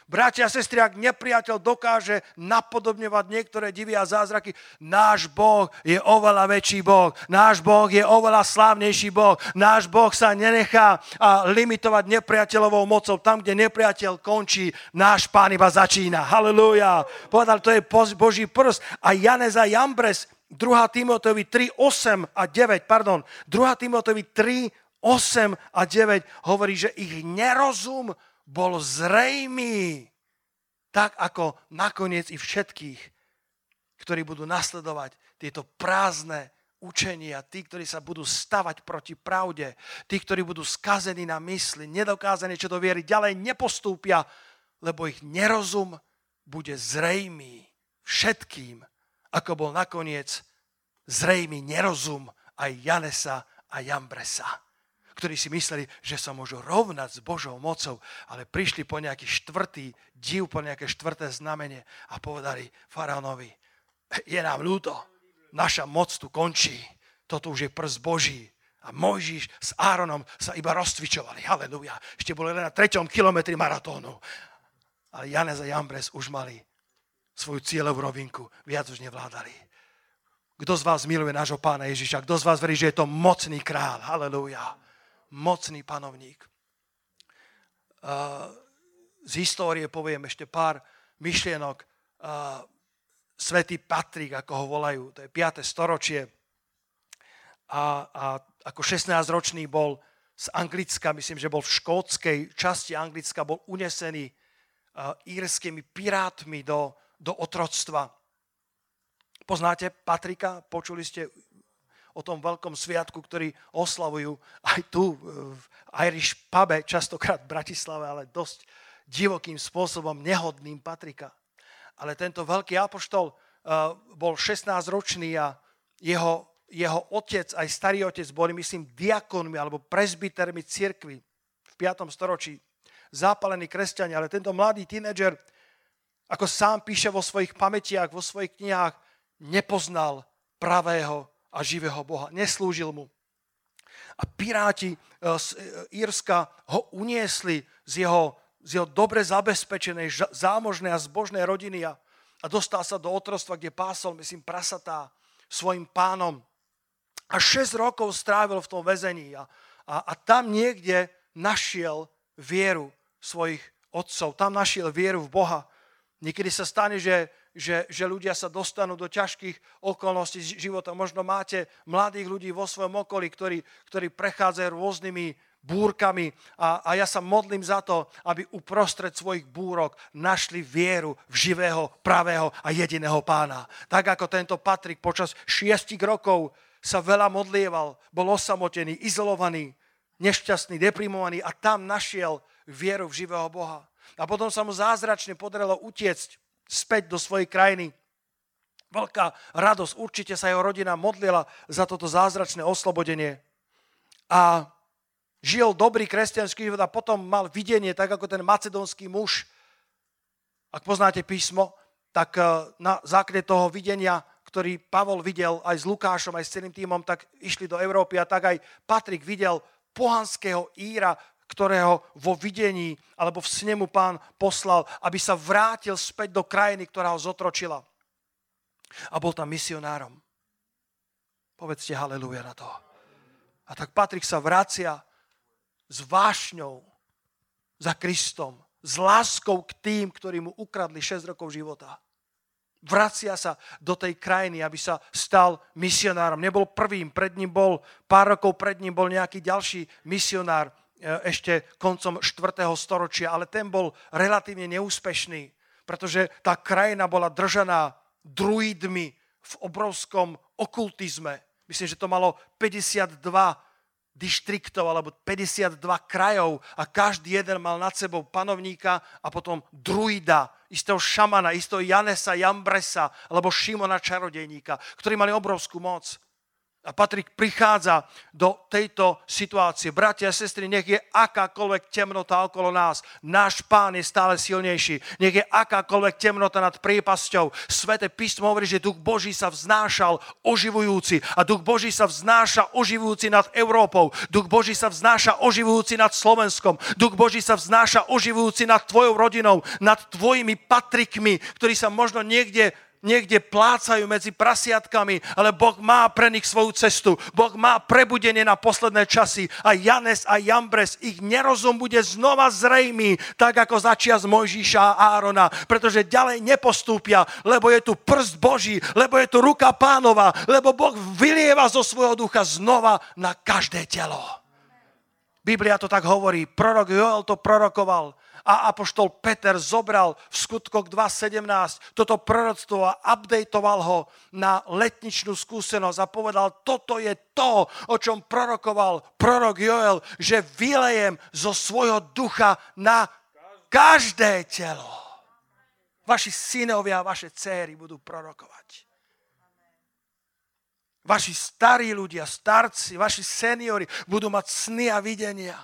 Bratia a sestry, ak nepriateľ dokáže napodobňovať niektoré divy a zázraky, náš Boh je oveľa väčší Boh, náš Boh je oveľa slávnejší Boh, náš Boh sa nenechá limitovať nepriateľovou mocou. Tam, kde nepriateľ končí, náš Pán iba začína. Halelúja. Povedal, to je Boží prst. A Janez a Jambres, 2. Timoteovi 3, 8 a 9, pardon, 2. Timoteovi 3, 8 a 9 hovorí, že ich nerozum bol zrejmý, tak ako nakoniec i všetkých, ktorí budú nasledovať tieto prázdne učenia, tí, ktorí sa budú stavať proti pravde, tí, ktorí budú skazení na mysli, nedokázaní čo do viery, ďalej nepostúpia, lebo ich nerozum bude zrejmý všetkým, ako bol nakoniec zrejmý nerozum aj Janesa a Jambresa ktorí si mysleli, že sa môžu rovnať s Božou mocou, ale prišli po nejaký štvrtý div, po nejaké štvrté znamenie a povedali faraónovi, je nám ľúto, naša moc tu končí, toto už je prst Boží. A Mojžiš s Áronom sa iba rozcvičovali. Halleluja. Ešte boli len na treťom kilometri maratónu. Ale Janez a Jambres už mali svoju cieľovú rovinku. Viac už nevládali. Kto z vás miluje nášho pána Ježiša? Kto z vás verí, že je to mocný král? Halleluja mocný panovník. Z histórie poviem ešte pár myšlienok. Svetý Patrik, ako ho volajú, to je 5. storočie. A, a ako 16-ročný bol z Anglicka, myslím, že bol v škótskej časti Anglicka, bol unesený írskymi pirátmi do, do otroctva. Poznáte Patrika? Počuli ste o tom veľkom sviatku, ktorý oslavujú aj tu v Irish pube, častokrát v Bratislave, ale dosť divokým spôsobom, nehodným Patrika. Ale tento veľký apoštol uh, bol 16-ročný a jeho, jeho otec, aj starý otec, boli, myslím, diakonmi alebo prezbitermi cirkvy v 5. storočí. Zápalení kresťania, ale tento mladý tínedžer, ako sám píše vo svojich pamätiach, vo svojich knihách, nepoznal pravého a živého Boha. Neslúžil mu. A piráti e, z e, Írska ho uniesli z jeho, z jeho dobre zabezpečenej, zámožnej a zbožnej rodiny a, a dostal sa do otrostva, kde pásol, myslím, prasatá svojim pánom. A 6 rokov strávil v tom väzení a, a, a tam niekde našiel vieru svojich otcov. Tam našiel vieru v Boha. Niekedy sa stane, že že, že ľudia sa dostanú do ťažkých okolností života. Možno máte mladých ľudí vo svojom okolí, ktorí, ktorí prechádzajú rôznymi búrkami a, a ja sa modlím za to, aby uprostred svojich búrok našli vieru v živého, pravého a jediného pána. Tak ako tento Patrik počas šiestich rokov sa veľa modlieval, bol osamotený, izolovaný, nešťastný, deprimovaný a tam našiel vieru v živého Boha. A potom sa mu zázračne podarilo utiecť späť do svojej krajiny. Veľká radosť, určite sa jeho rodina modlila za toto zázračné oslobodenie. A žil dobrý kresťanský život a potom mal videnie, tak ako ten macedónsky muž. Ak poznáte písmo, tak eh, na základe toho videnia, ktorý Pavol videl aj s Lukášom, aj s celým týmom, tak išli do Európy a tak aj Patrik videl pohanského Íra, ktorého vo videní alebo v snemu pán poslal, aby sa vrátil späť do krajiny, ktorá ho zotročila a bol tam misionárom. Povedzte haleluja na to. A tak Patrik sa vracia s vášňou za Kristom, s láskou k tým, ktorí mu ukradli 6 rokov života. Vracia sa do tej krajiny, aby sa stal misionárom. Nebol prvým, pred ním bol, pár rokov pred ním bol nejaký ďalší misionár, ešte koncom 4. storočia, ale ten bol relatívne neúspešný, pretože tá krajina bola držaná druidmi v obrovskom okultizme. Myslím, že to malo 52 dištriktov alebo 52 krajov a každý jeden mal nad sebou panovníka a potom druida, istého šamana, istého Janesa, Jambresa alebo Šimona čarodejníka, ktorí mali obrovskú moc. A Patrik prichádza do tejto situácie. Bratia a sestry, nech je akákoľvek temnota okolo nás. Náš pán je stále silnejší. Nech je akákoľvek temnota nad priepasťou. Svete písmo hovorí, že duch Boží sa vznášal oživujúci. A duch Boží sa vznáša oživujúci nad Európou. Duch Boží sa vznáša oživujúci nad Slovenskom. Duch Boží sa vznáša oživujúci nad tvojou rodinou, nad tvojimi patrikmi, ktorí sa možno niekde niekde plácajú medzi prasiatkami, ale Boh má pre nich svoju cestu. Boh má prebudenie na posledné časy a Janes a Jambres, ich nerozum bude znova zrejmý, tak ako začia z Mojžíša a Árona, pretože ďalej nepostúpia, lebo je tu prst Boží, lebo je tu ruka pánova, lebo Boh vylieva zo svojho ducha znova na každé telo. Biblia to tak hovorí, prorok Joel to prorokoval a apoštol Peter zobral v skutkoch 2.17 toto proroctvo a updateoval ho na letničnú skúsenosť a povedal, toto je to, o čom prorokoval prorok Joel, že vylejem zo svojho ducha na každé telo. Vaši synovia a vaše céry budú prorokovať. Vaši starí ľudia, starci, vaši seniori budú mať sny a videnia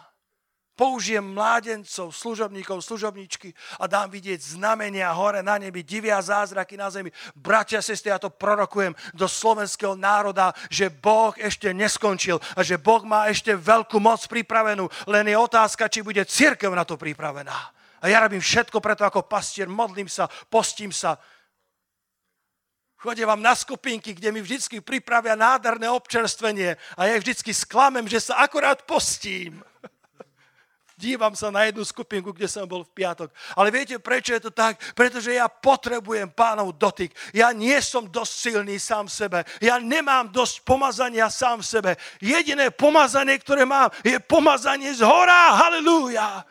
použijem mládencov, služobníkov, služobníčky a dám vidieť znamenia hore na nebi, divia zázraky na zemi. Bratia, sestry, ja to prorokujem do slovenského národa, že Boh ešte neskončil a že Boh má ešte veľkú moc pripravenú, len je otázka, či bude církev na to pripravená. A ja robím všetko preto ako pastier, modlím sa, postím sa, Chodím vám na skupinky, kde mi vždy pripravia nádherné občerstvenie a ja vždy sklamem, že sa akorát postím. Dívam sa na jednu skupinku, kde som bol v piatok. Ale viete, prečo je to tak? Pretože ja potrebujem pánov dotyk. Ja nie som dosť silný sám sebe. Ja nemám dosť pomazania sám sebe. Jediné pomazanie, ktoré mám, je pomazanie z hora. Halelúja.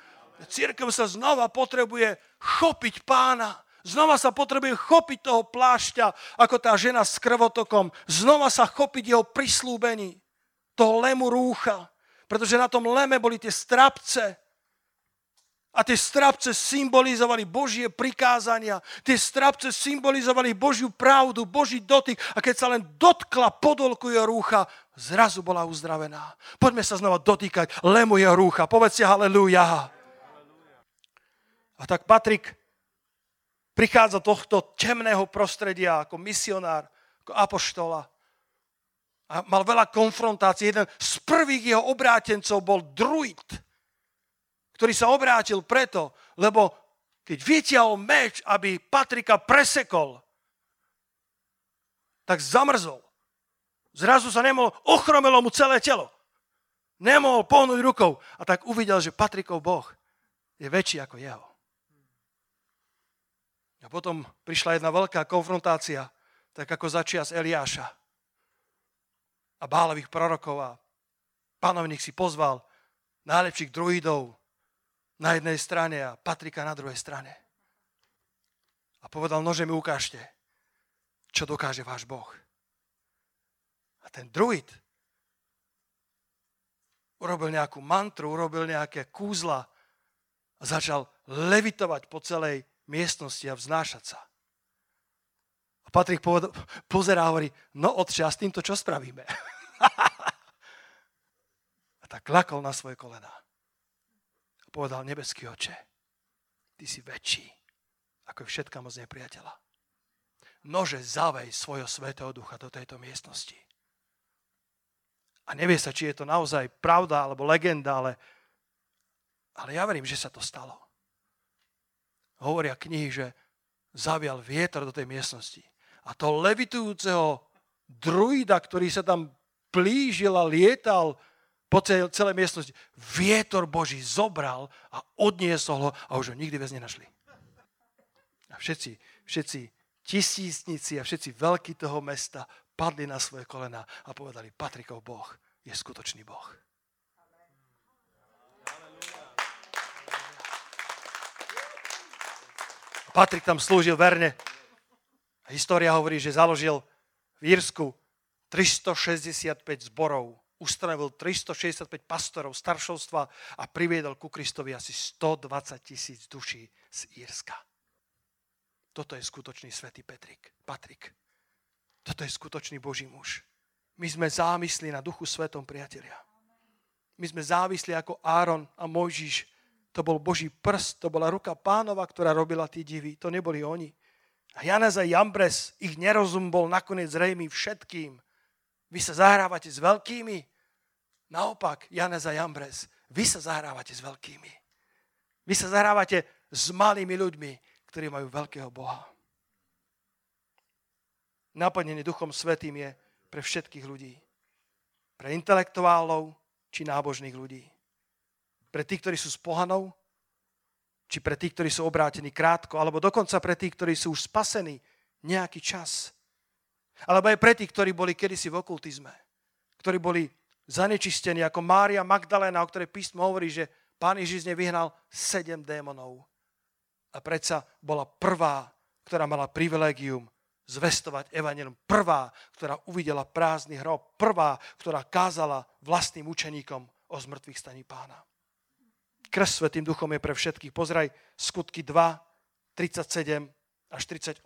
Církev sa znova potrebuje chopiť pána. Znova sa potrebuje chopiť toho plášťa, ako tá žena s krvotokom. Znova sa chopiť jeho prislúbení. Toho lemu rúcha pretože na tom leme boli tie strapce. A tie strapce symbolizovali Božie prikázania. Tie strapce symbolizovali Božiu pravdu, Boží dotyk. A keď sa len dotkla podolku jeho rúcha, zrazu bola uzdravená. Poďme sa znova dotýkať lemu jeho rúcha. Povedzte halleluja. A tak Patrik prichádza tohto temného prostredia ako misionár, ako apoštola a mal veľa konfrontácií. Jeden z prvých jeho obrátencov bol druid, ktorý sa obrátil preto, lebo keď vytiahol meč, aby Patrika presekol, tak zamrzol. Zrazu sa nemohol, ochromelo mu celé telo. Nemohol pohnúť rukou. A tak uvidel, že Patrikov Boh je väčší ako jeho. A potom prišla jedna veľká konfrontácia, tak ako začias Eliáša a bálových prorokov a panovník si pozval najlepších druidov na jednej strane a Patrika na druhej strane. A povedal, nože mi ukážte, čo dokáže váš Boh. A ten druid urobil nejakú mantru, urobil nejaké kúzla a začal levitovať po celej miestnosti a vznášať sa. Patrik pozerá a hovorí, no otče, a s týmto čo spravíme? a tak klakol na svoje kolena. A povedal, nebeský oče, ty si väčší ako všetká moc nepriateľa. Nože zavej svojho svetého ducha do tejto miestnosti. A nevie sa, či je to naozaj pravda alebo legenda, ale, ale ja verím, že sa to stalo. Hovoria knihy, že zavial vietor do tej miestnosti a toho levitujúceho druida, ktorý sa tam plížil a lietal po celej, miestnosti, vietor Boží zobral a odniesol ho a už ho nikdy viac nenašli. A všetci, všetci tisícnici a všetci veľkí toho mesta padli na svoje kolena a povedali, Patrikov Boh je skutočný Boh. Patrik tam slúžil verne História hovorí, že založil v Írsku 365 zborov, ustanovil 365 pastorov staršovstva a priviedol ku Kristovi asi 120 tisíc duší z Írska. Toto je skutočný svätý Petrik, Patrik. Toto je skutočný Boží muž. My sme závislí na Duchu Svetom, priatelia. My sme závislí ako Áron a Mojžiš. To bol Boží prst, to bola ruka pánova, ktorá robila tí divy. To neboli oni. A Janez a Jambres, ich nerozum bol nakoniec zrejmý všetkým. Vy sa zahrávate s veľkými. Naopak, Janez a Jambres, vy sa zahrávate s veľkými. Vy sa zahrávate s malými ľuďmi, ktorí majú veľkého Boha. Naplnenie Duchom Svetým je pre všetkých ľudí. Pre intelektuálov či nábožných ľudí. Pre tých, ktorí sú s pohanou či pre tých, ktorí sú obrátení krátko, alebo dokonca pre tých, ktorí sú už spasení nejaký čas. Alebo aj pre tých, ktorí boli kedysi v okultizme, ktorí boli zanečistení, ako Mária Magdalena, o ktorej písmo hovorí, že pán Ježiš nevyhnal sedem démonov. A predsa bola prvá, ktorá mala privilegium zvestovať evanelium. Prvá, ktorá uvidela prázdny hrob. Prvá, ktorá kázala vlastným učeníkom o zmrtvých staní pána. Krst Svetým duchom je pre všetkých. Pozraj skutky 2, 37 až 38.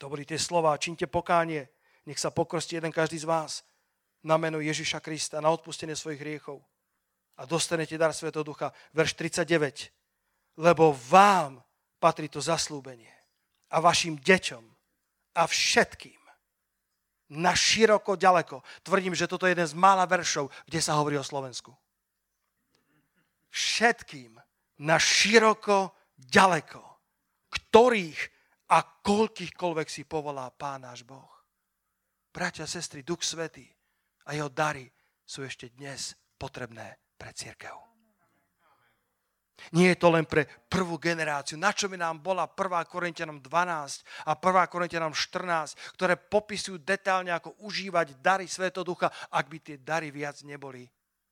To boli tie slova. Činte pokánie. Nech sa pokrstí jeden každý z vás na meno Ježiša Krista, na odpustenie svojich hriechov. A dostanete dar Svetého Ducha. Verš 39. Lebo vám patrí to zaslúbenie a vašim deťom a všetkým na široko ďaleko. Tvrdím, že toto je jeden z mála veršov, kde sa hovorí o Slovensku všetkým na široko ďaleko, ktorých a koľkýchkoľvek si povolá Pán náš Boh. Bratia sestry, Duch Svetý a jeho dary sú ešte dnes potrebné pre církev. Nie je to len pre prvú generáciu. Na čo by nám bola 1. Korintianom 12 a 1. Korintianom 14, ktoré popisujú detálne, ako užívať dary Svetého Ducha, ak by tie dary viac neboli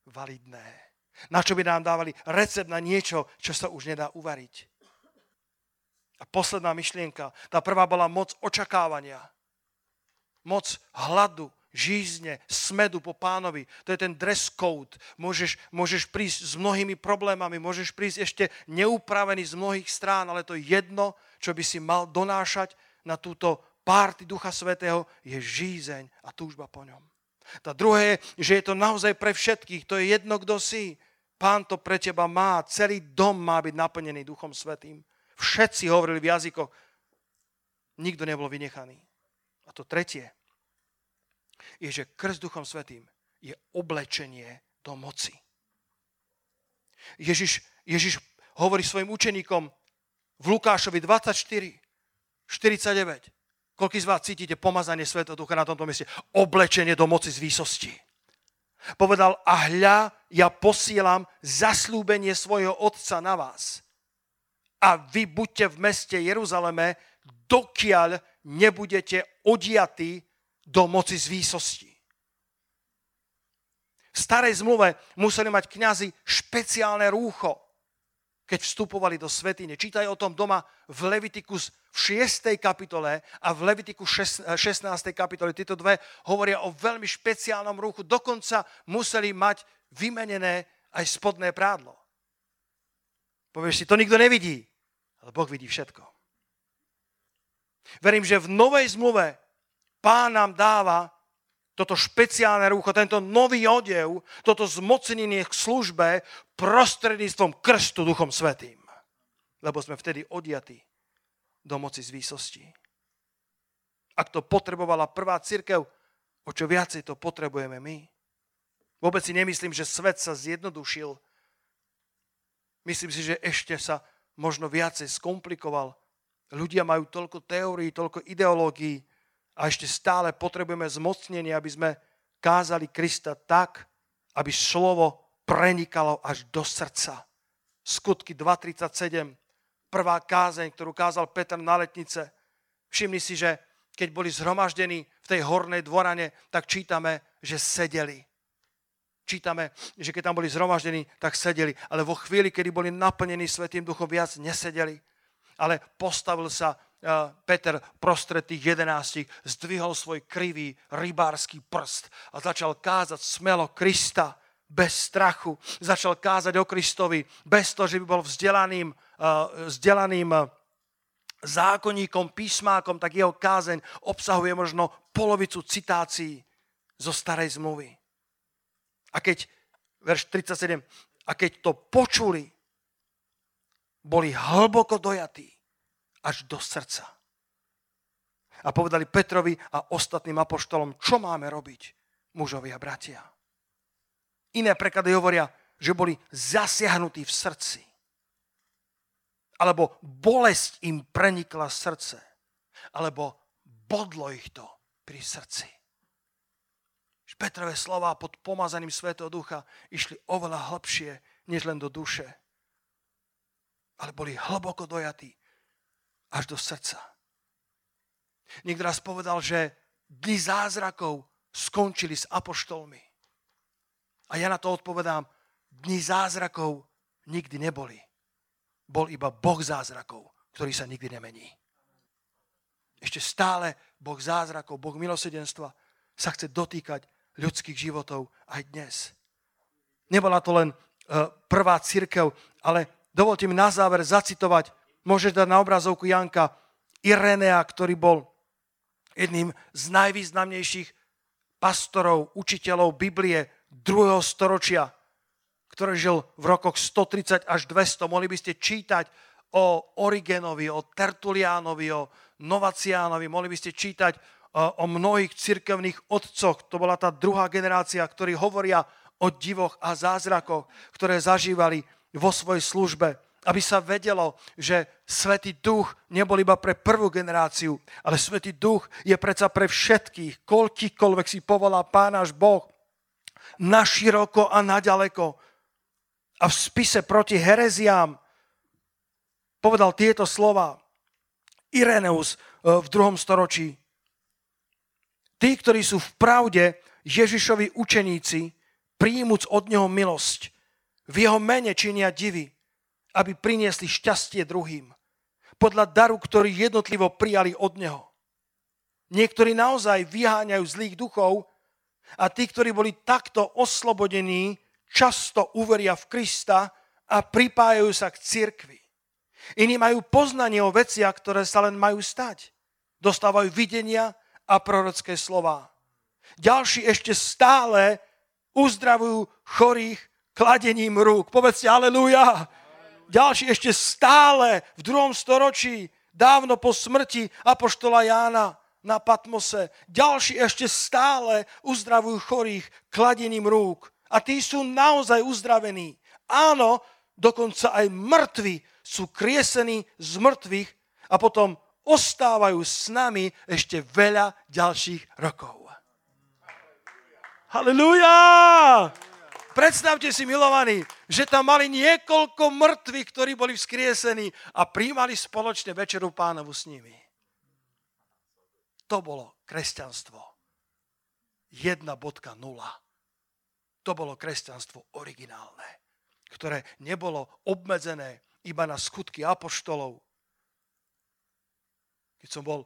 validné. Na čo by nám dávali recept na niečo, čo sa už nedá uvariť. A posledná myšlienka. Tá prvá bola moc očakávania. Moc hladu, žízne, smedu po pánovi. To je ten dress code. Môžeš, môžeš prísť s mnohými problémami, môžeš prísť ešte neupravený z mnohých strán, ale to jedno, čo by si mal donášať na túto párty Ducha Svetého, je žízeň a túžba po ňom. Tá druhé je, že je to naozaj pre všetkých. To je jedno, kto si. Pán to pre teba má. Celý dom má byť naplnený Duchom Svetým. Všetci hovorili v jazykoch. Nikto nebol vynechaný. A to tretie je, že krst Duchom Svetým je oblečenie do moci. Ježiš, Ježiš hovorí svojim učeníkom v Lukášovi 24, 49. Koľký z vás cítite pomazanie Svetého Ducha na tomto mieste? Oblečenie do moci z výsosti. Povedal, a hľa, ja posielam zaslúbenie svojho Otca na vás. A vy buďte v meste Jeruzaleme, dokiaľ nebudete odiatí do moci z výsosti. V starej zmluve museli mať kňazi špeciálne rúcho, keď vstupovali do svetine. Čítaj o tom doma v Levitikus v 6. kapitole a v Levitiku 16. kapitole. Tieto dve hovoria o veľmi špeciálnom ruchu. Dokonca museli mať vymenené aj spodné prádlo. Povieš si, to nikto nevidí, ale Boh vidí všetko. Verím, že v novej zmluve pán nám dáva toto špeciálne rúcho, tento nový odev, toto zmocnenie k službe prostredníctvom krstu Duchom Svetým. Lebo sme vtedy odiatí do moci z výsosti. Ak to potrebovala prvá církev, o čo viacej to potrebujeme my. Vôbec si nemyslím, že svet sa zjednodušil. Myslím si, že ešte sa možno viacej skomplikoval. Ľudia majú toľko teórií, toľko ideológií, a ešte stále potrebujeme zmocnenie, aby sme kázali Krista tak, aby slovo prenikalo až do srdca. Skutky 2.37, prvá kázeň, ktorú kázal Petr na letnice. Všimni si, že keď boli zhromaždení v tej hornej dvorane, tak čítame, že sedeli. Čítame, že keď tam boli zhromaždení, tak sedeli. Ale vo chvíli, kedy boli naplnení Svetým duchom, viac nesedeli. Ale postavil sa Peter prostred tých jedenástich zdvihol svoj krivý rybársky prst a začal kázať smelo Krista bez strachu. Začal kázať o Kristovi bez toho, že by bol vzdelaným, vzdelaným zákonníkom, písmákom, tak jeho kázeň obsahuje možno polovicu citácií zo starej zmluvy. A keď, verš 37, a keď to počuli, boli hlboko dojatí až do srdca. A povedali Petrovi a ostatným apoštolom, čo máme robiť, mužovi a bratia. Iné preklady hovoria, že boli zasiahnutí v srdci. Alebo bolesť im prenikla srdce. Alebo bodlo ich to pri srdci. Petrové slova pod pomazaním Svetého Ducha išli oveľa hlbšie, než len do duše. Ale boli hlboko dojatí až do srdca. Niekto raz povedal, že dni zázrakov skončili s apoštolmi. A ja na to odpovedám, dni zázrakov nikdy neboli. Bol iba Boh zázrakov, ktorý sa nikdy nemení. Ešte stále Boh zázrakov, Boh milosedenstva sa chce dotýkať ľudských životov aj dnes. Nebola to len uh, prvá církev, ale dovolte mi na záver zacitovať Môžeš dať na obrazovku Janka Irenea, ktorý bol jedným z najvýznamnejších pastorov, učiteľov Biblie 2. storočia, ktorý žil v rokoch 130 až 200. Mohli by ste čítať o Origenovi, o Tertuliánovi, o Novaciánovi, mohli by ste čítať o mnohých cirkevných otcoch. To bola tá druhá generácia, ktorí hovoria o divoch a zázrakoch, ktoré zažívali vo svojej službe aby sa vedelo, že Svetý Duch nebol iba pre prvú generáciu, ale Svetý Duch je predsa pre všetkých, koľkýkoľvek si povolá Pán Boh, na široko a na ďaleko. A v spise proti hereziám povedal tieto slova Ireneus e, v druhom storočí. Tí, ktorí sú v pravde Ježišovi učeníci, príjmuc od Neho milosť, v Jeho mene činia divy aby priniesli šťastie druhým. Podľa daru, ktorý jednotlivo prijali od Neho. Niektorí naozaj vyháňajú zlých duchov a tí, ktorí boli takto oslobodení, často uveria v Krista a pripájajú sa k cirkvi. Iní majú poznanie o veciach, ktoré sa len majú stať. Dostávajú videnia a prorocké slova. Ďalší ešte stále uzdravujú chorých kladením rúk. Povedzte aleluja ďalší ešte stále v druhom storočí, dávno po smrti Apoštola Jána na Patmose. Ďalší ešte stále uzdravujú chorých kladením rúk. A tí sú naozaj uzdravení. Áno, dokonca aj mŕtvi sú kriesení z mŕtvych a potom ostávajú s nami ešte veľa ďalších rokov. Halleluja! Predstavte si, milovaní, že tam mali niekoľko mŕtvych, ktorí boli vzkriesení a príjmali spoločne večeru pánovu s nimi. To bolo kresťanstvo 1.0. To bolo kresťanstvo originálne, ktoré nebolo obmedzené iba na skutky apoštolov. Keď som bol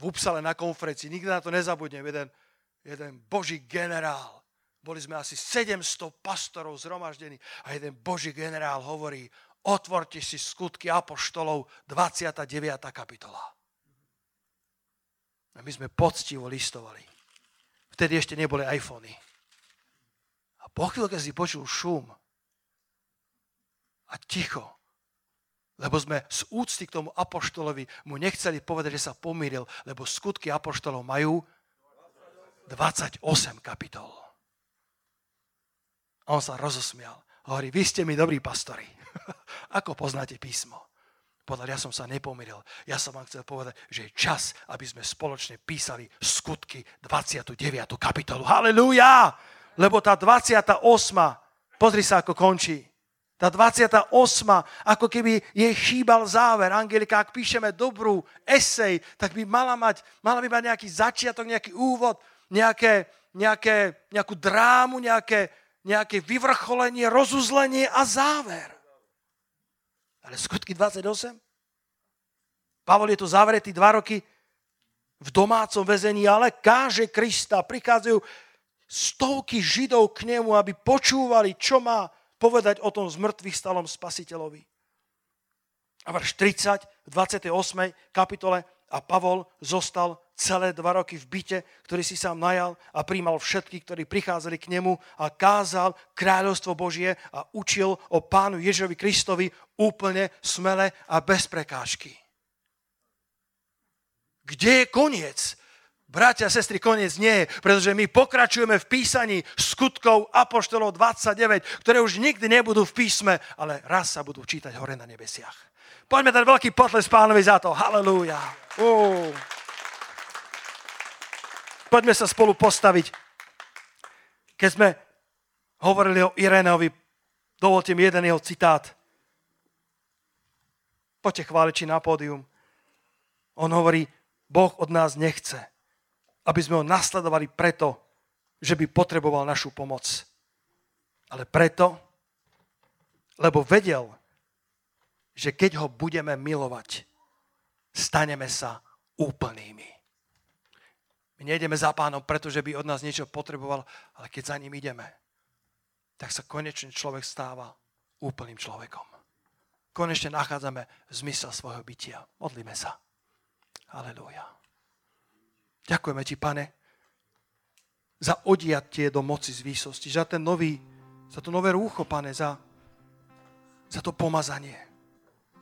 v Upsale na konferencii, nikdy na to nezabudnem, jeden, jeden boží generál boli sme asi 700 pastorov zhromaždení a jeden boží generál hovorí, otvorte si skutky apoštolov 29. kapitola. A my sme poctivo listovali. Vtedy ešte neboli iPhony. A po chvíľke si počul šum a ticho, lebo sme z úcty k tomu apoštolovi mu nechceli povedať, že sa pomýril, lebo skutky apoštolov majú 28 kapitol. A on sa rozosmial. Hovorí, vy ste mi dobrí pastori. Ako poznáte písmo? Podľa ja som sa nepomýlil. Ja som vám chcel povedať, že je čas, aby sme spoločne písali skutky 29. kapitolu. Halelúja! Lebo tá 28. Pozri sa, ako končí. Tá 28. ako keby jej chýbal záver. Angelika, ak píšeme dobrú esej, tak by mala, mať, mala by mať nejaký začiatok, nejaký úvod, nejaké, nejaké, nejakú drámu, nejaké, nejaké vyvrcholenie, rozuzlenie a záver. Ale skutky 28? Pavol je tu zavretý dva roky v domácom väzení, ale káže Krista. Prichádzajú stovky Židov k nemu, aby počúvali, čo má povedať o tom zmrtvých stalom spasiteľovi. A verš 30 v 28. kapitole a Pavol zostal celé dva roky v byte, ktorý si sám najal a príjmal všetky, ktorí prichádzali k nemu a kázal kráľovstvo Božie a učil o pánu Ježovi Kristovi úplne smele a bez prekážky. Kde je koniec? Bratia a sestry, koniec nie je, pretože my pokračujeme v písaní skutkov Apoštolov 29, ktoré už nikdy nebudú v písme, ale raz sa budú čítať hore na nebesiach. Poďme dať veľký potles pánovi za to. Halelúja. Uh. Poďme sa spolu postaviť. Keď sme hovorili o Iréneovi, dovolte mi jeden jeho citát. Poďte chváliči na pódium. On hovorí, Boh od nás nechce, aby sme ho nasledovali preto, že by potreboval našu pomoc. Ale preto, lebo vedel, že keď ho budeme milovať, staneme sa úplnými. My nejdeme za pánom, pretože by od nás niečo potreboval, ale keď za ním ideme, tak sa konečne človek stáva úplným človekom. Konečne nachádzame zmysel svojho bytia. Modlíme sa. Aleluja. Ďakujeme ti, pane, za odiatie do moci z výsosti, za ten nový, za to nové rúcho, pane, za, za to pomazanie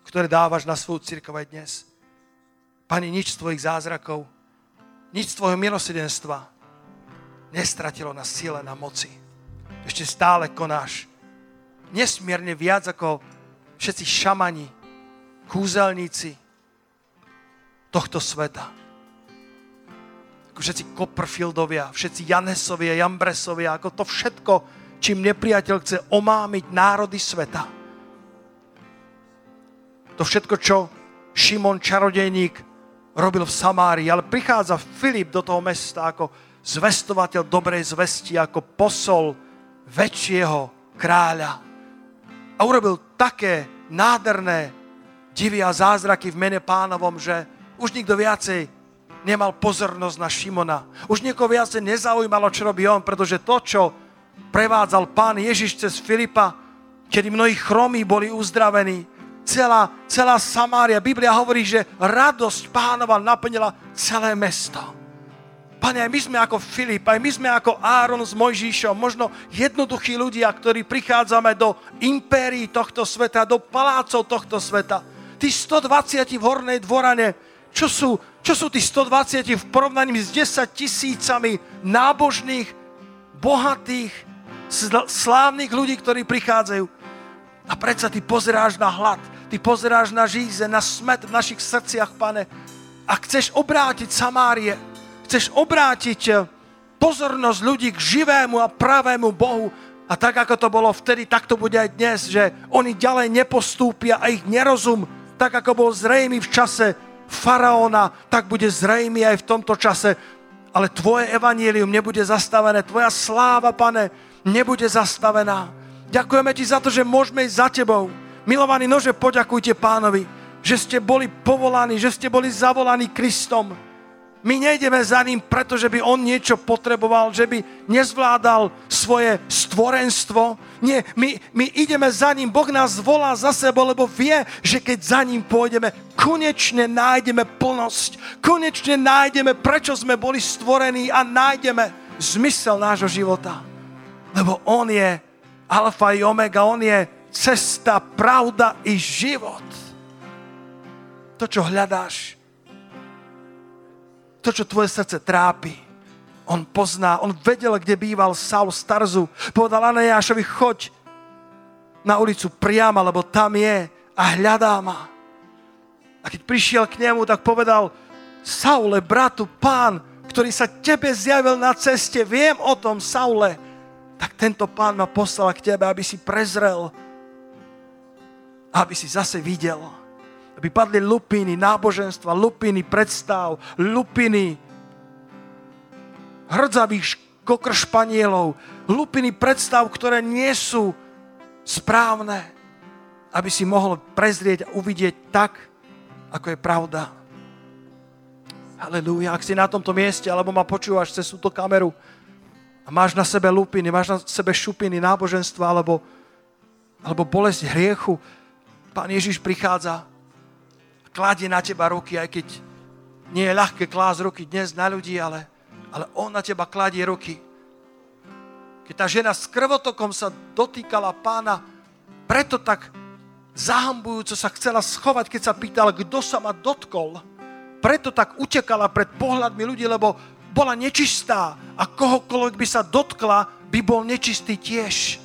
ktoré dávaš na svoju církev aj dnes. Pani, nič z tvojich zázrakov, nič z tvojho milosedenstva nestratilo na sile, na moci. Ešte stále konáš nesmierne viac ako všetci šamani, kúzelníci tohto sveta. Všetci Copperfieldovia, všetci Janesovia, Jambresovia, ako to všetko, čím nepriateľ chce omámiť národy sveta to všetko, čo Šimon čarodejník robil v Samárii, ale prichádza Filip do toho mesta ako zvestovateľ dobrej zvesti, ako posol väčšieho kráľa. A urobil také nádherné divy a zázraky v mene pánovom, že už nikto viacej nemal pozornosť na Šimona. Už niekoho viacej nezaujímalo, čo robí on, pretože to, čo prevádzal pán Ježiš cez Filipa, kedy mnohí chromí boli uzdravení, celá, celá Samária. Biblia hovorí, že radosť pánova naplnila celé mesto. Pane, aj my sme ako Filip, aj my sme ako Áron s Mojžíšom, možno jednoduchí ľudia, ktorí prichádzame do impérií tohto sveta, do palácov tohto sveta. Tí 120 v hornej dvorane, čo sú, čo sú tí 120 v porovnaní s 10 tisícami nábožných, bohatých, slávnych ľudí, ktorí prichádzajú. A predsa ty pozeráš na hlad, Ty pozeráš na žíze, na smet v našich srdciach, pane. A chceš obrátiť Samárie, chceš obrátiť eh, pozornosť ľudí k živému a pravému Bohu. A tak, ako to bolo vtedy, tak to bude aj dnes, že oni ďalej nepostúpia a ich nerozum, tak ako bol zrejmy v čase faraóna, tak bude zrejmy aj v tomto čase. Ale tvoje evanílium nebude zastavené, tvoja sláva, pane, nebude zastavená. Ďakujeme ti za to, že môžeme ísť za tebou Milovaní nože, poďakujte pánovi, že ste boli povolaní, že ste boli zavolaní Kristom. My nejdeme za ním, pretože by on niečo potreboval, že by nezvládal svoje stvorenstvo. Nie, my, my ideme za ním. Boh nás volá za sebou, lebo vie, že keď za ním pôjdeme, konečne nájdeme plnosť. Konečne nájdeme, prečo sme boli stvorení a nájdeme zmysel nášho života. Lebo on je alfa i omega, on je cesta, pravda i život. To, čo hľadáš, to, čo tvoje srdce trápi. On pozná, on vedel, kde býval Saul z Tarzu. Povedal Anajášovi, choď na ulicu priamo, lebo tam je a hľadá ma. A keď prišiel k nemu, tak povedal, Saule, bratu, pán, ktorý sa tebe zjavil na ceste, viem o tom, Saule, tak tento pán ma poslal k tebe, aby si prezrel, aby si zase videl aby padli lupiny náboženstva, lupiny predstav, lupiny hrdzavých kokršpanielov, lupiny predstav, ktoré nie sú správne, aby si mohol prezrieť a uvidieť tak, ako je pravda. Halelúja, ak si na tomto mieste, alebo ma počúvaš cez túto kameru a máš na sebe lupiny, máš na sebe šupiny náboženstva, alebo, alebo bolesť hriechu, Pán Ježiš prichádza kladie na teba ruky, aj keď nie je ľahké klásť ruky dnes na ľudí, ale, ale on na teba kladie ruky. Keď tá žena s krvotokom sa dotýkala pána, preto tak zahambujúco sa chcela schovať, keď sa pýtala, kto sa ma dotkol. Preto tak utekala pred pohľadmi ľudí, lebo bola nečistá a kohokoľvek by sa dotkla, by bol nečistý tiež.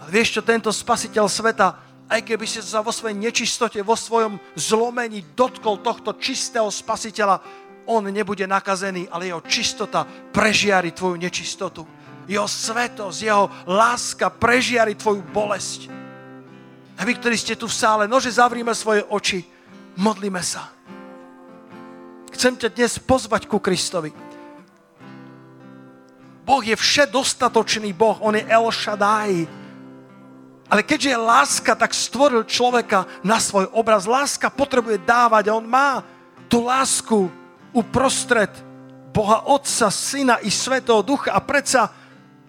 Ale vieš čo, tento spasiteľ sveta aj keby si sa vo svojej nečistote, vo svojom zlomení dotkol tohto čistého spasiteľa, on nebude nakazený, ale jeho čistota prežiari tvoju nečistotu. Jeho svetosť, jeho láska prežiari tvoju bolesť. A vy, ktorí ste tu v sále, nože zavrime svoje oči, modlíme sa. Chcem ťa dnes pozvať ku Kristovi. Boh je všetostatočný Boh, On je El Shaddai, ale keďže je láska, tak stvoril človeka na svoj obraz. Láska potrebuje dávať a on má tú lásku uprostred Boha Otca, Syna i Svetého Ducha a predsa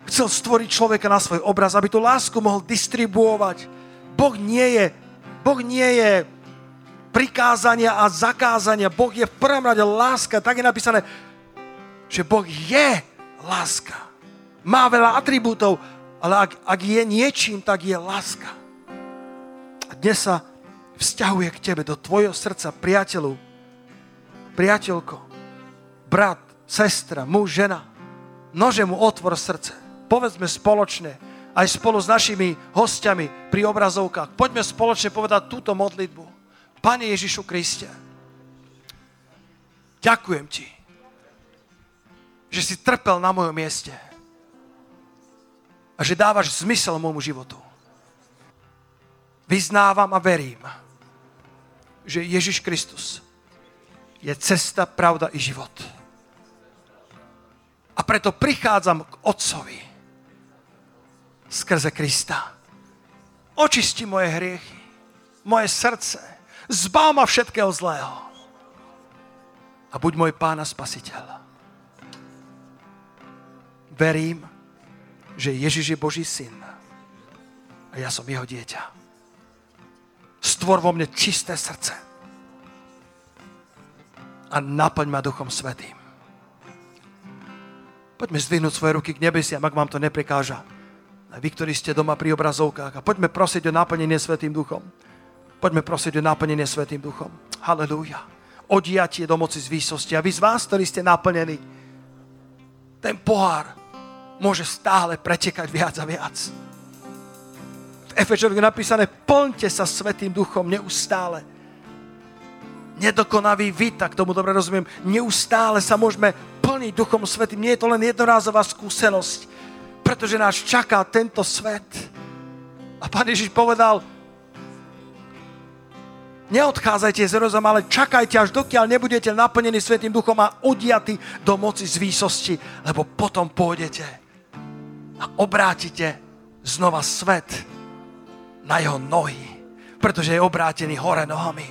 chcel stvoriť človeka na svoj obraz, aby tú lásku mohol distribuovať. Boh nie je, boh nie je prikázania a zakázania. Boh je v prvom rade láska. Tak je napísané, že Boh je láska. Má veľa atribútov, ale ak, ak je niečím, tak je láska. A dnes sa vzťahuje k tebe, do tvojho srdca, priateľu, priateľko, brat, sestra, muž, žena. Nože mu otvor srdce. Povedzme spoločne, aj spolu s našimi hostiami pri obrazovkách. Poďme spoločne povedať túto modlitbu. Pane Ježišu Kriste, ďakujem ti, že si trpel na mojom mieste a že dávaš zmysel môjmu životu. Vyznávam a verím, že Ježiš Kristus je cesta, pravda i život. A preto prichádzam k Otcovi skrze Krista. Očisti moje hriechy, moje srdce, zbav ma všetkého zlého a buď môj Pán a Spasiteľ. Verím, že Ježiš je Boží syn a ja som jeho dieťa. Stvor vo mne čisté srdce a naplň ma Duchom Svetým. Poďme zdvihnúť svoje ruky k nebesiam, ak vám to neprekáža. A vy, ktorí ste doma pri obrazovkách. A poďme prosiť o naplnenie Svetým Duchom. Poďme prosiť o naplnenie Svetým Duchom. Halelúja. Odiatie do moci z výsosti. A vy z vás, ktorí ste naplnení, ten pohár môže stále pretekať viac a viac. V Efečovi je napísané, plňte sa Svetým duchom neustále. Nedokonavý vy, tak tomu dobre rozumiem, neustále sa môžeme plniť Duchom Svetým. Nie je to len jednorázová skúsenosť, pretože nás čaká tento svet. A Pán Ježiš povedal, neodchádzajte z Jeruzalema, ale čakajte, až dokiaľ nebudete naplnení Svetým duchom a odiatí do moci z výsosti, lebo potom pôjdete a obrátite znova svet na jeho nohy, pretože je obrátený hore nohami.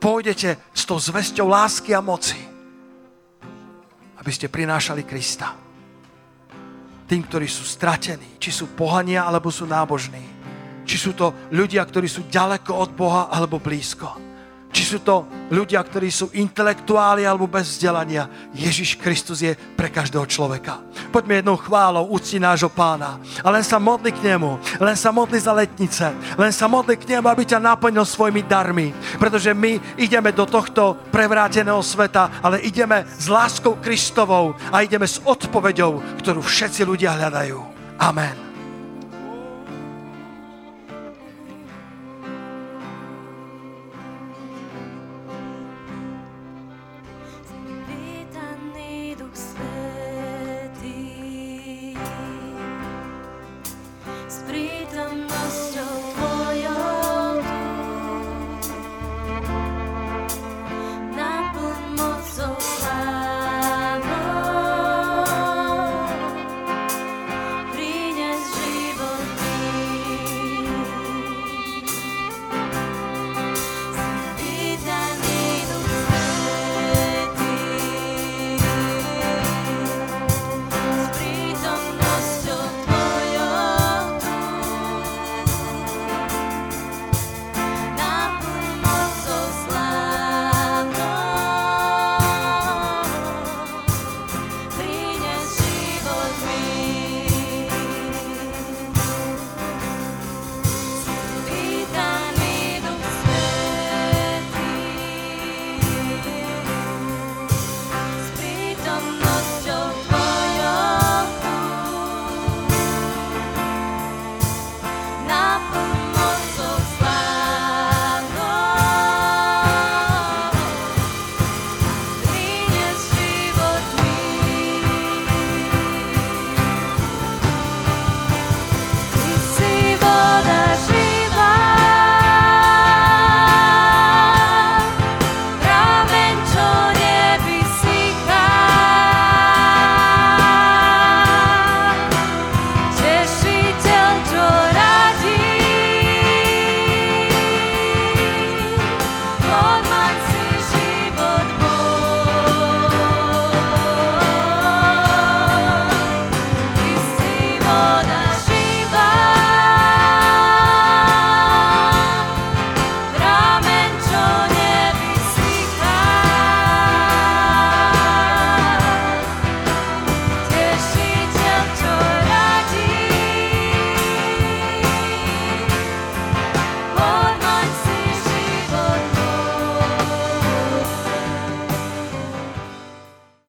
Pôjdete s tou zväzťou lásky a moci aby ste prinášali Krista. Tým, ktorí sú stratení, či sú pohania, alebo sú nábožní. Či sú to ľudia, ktorí sú ďaleko od Boha, alebo blízko. Či sú to ľudia, ktorí sú intelektuáli alebo bez vzdelania. Ježiš Kristus je pre každého človeka. Poďme jednou chválou úcti nášho pána. A len sa modli k nemu. Len sa modli za letnice. Len sa modli k nemu, aby ťa naplnil svojimi darmi. Pretože my ideme do tohto prevráteného sveta, ale ideme s láskou Kristovou a ideme s odpoveďou, ktorú všetci ľudia hľadajú. Amen.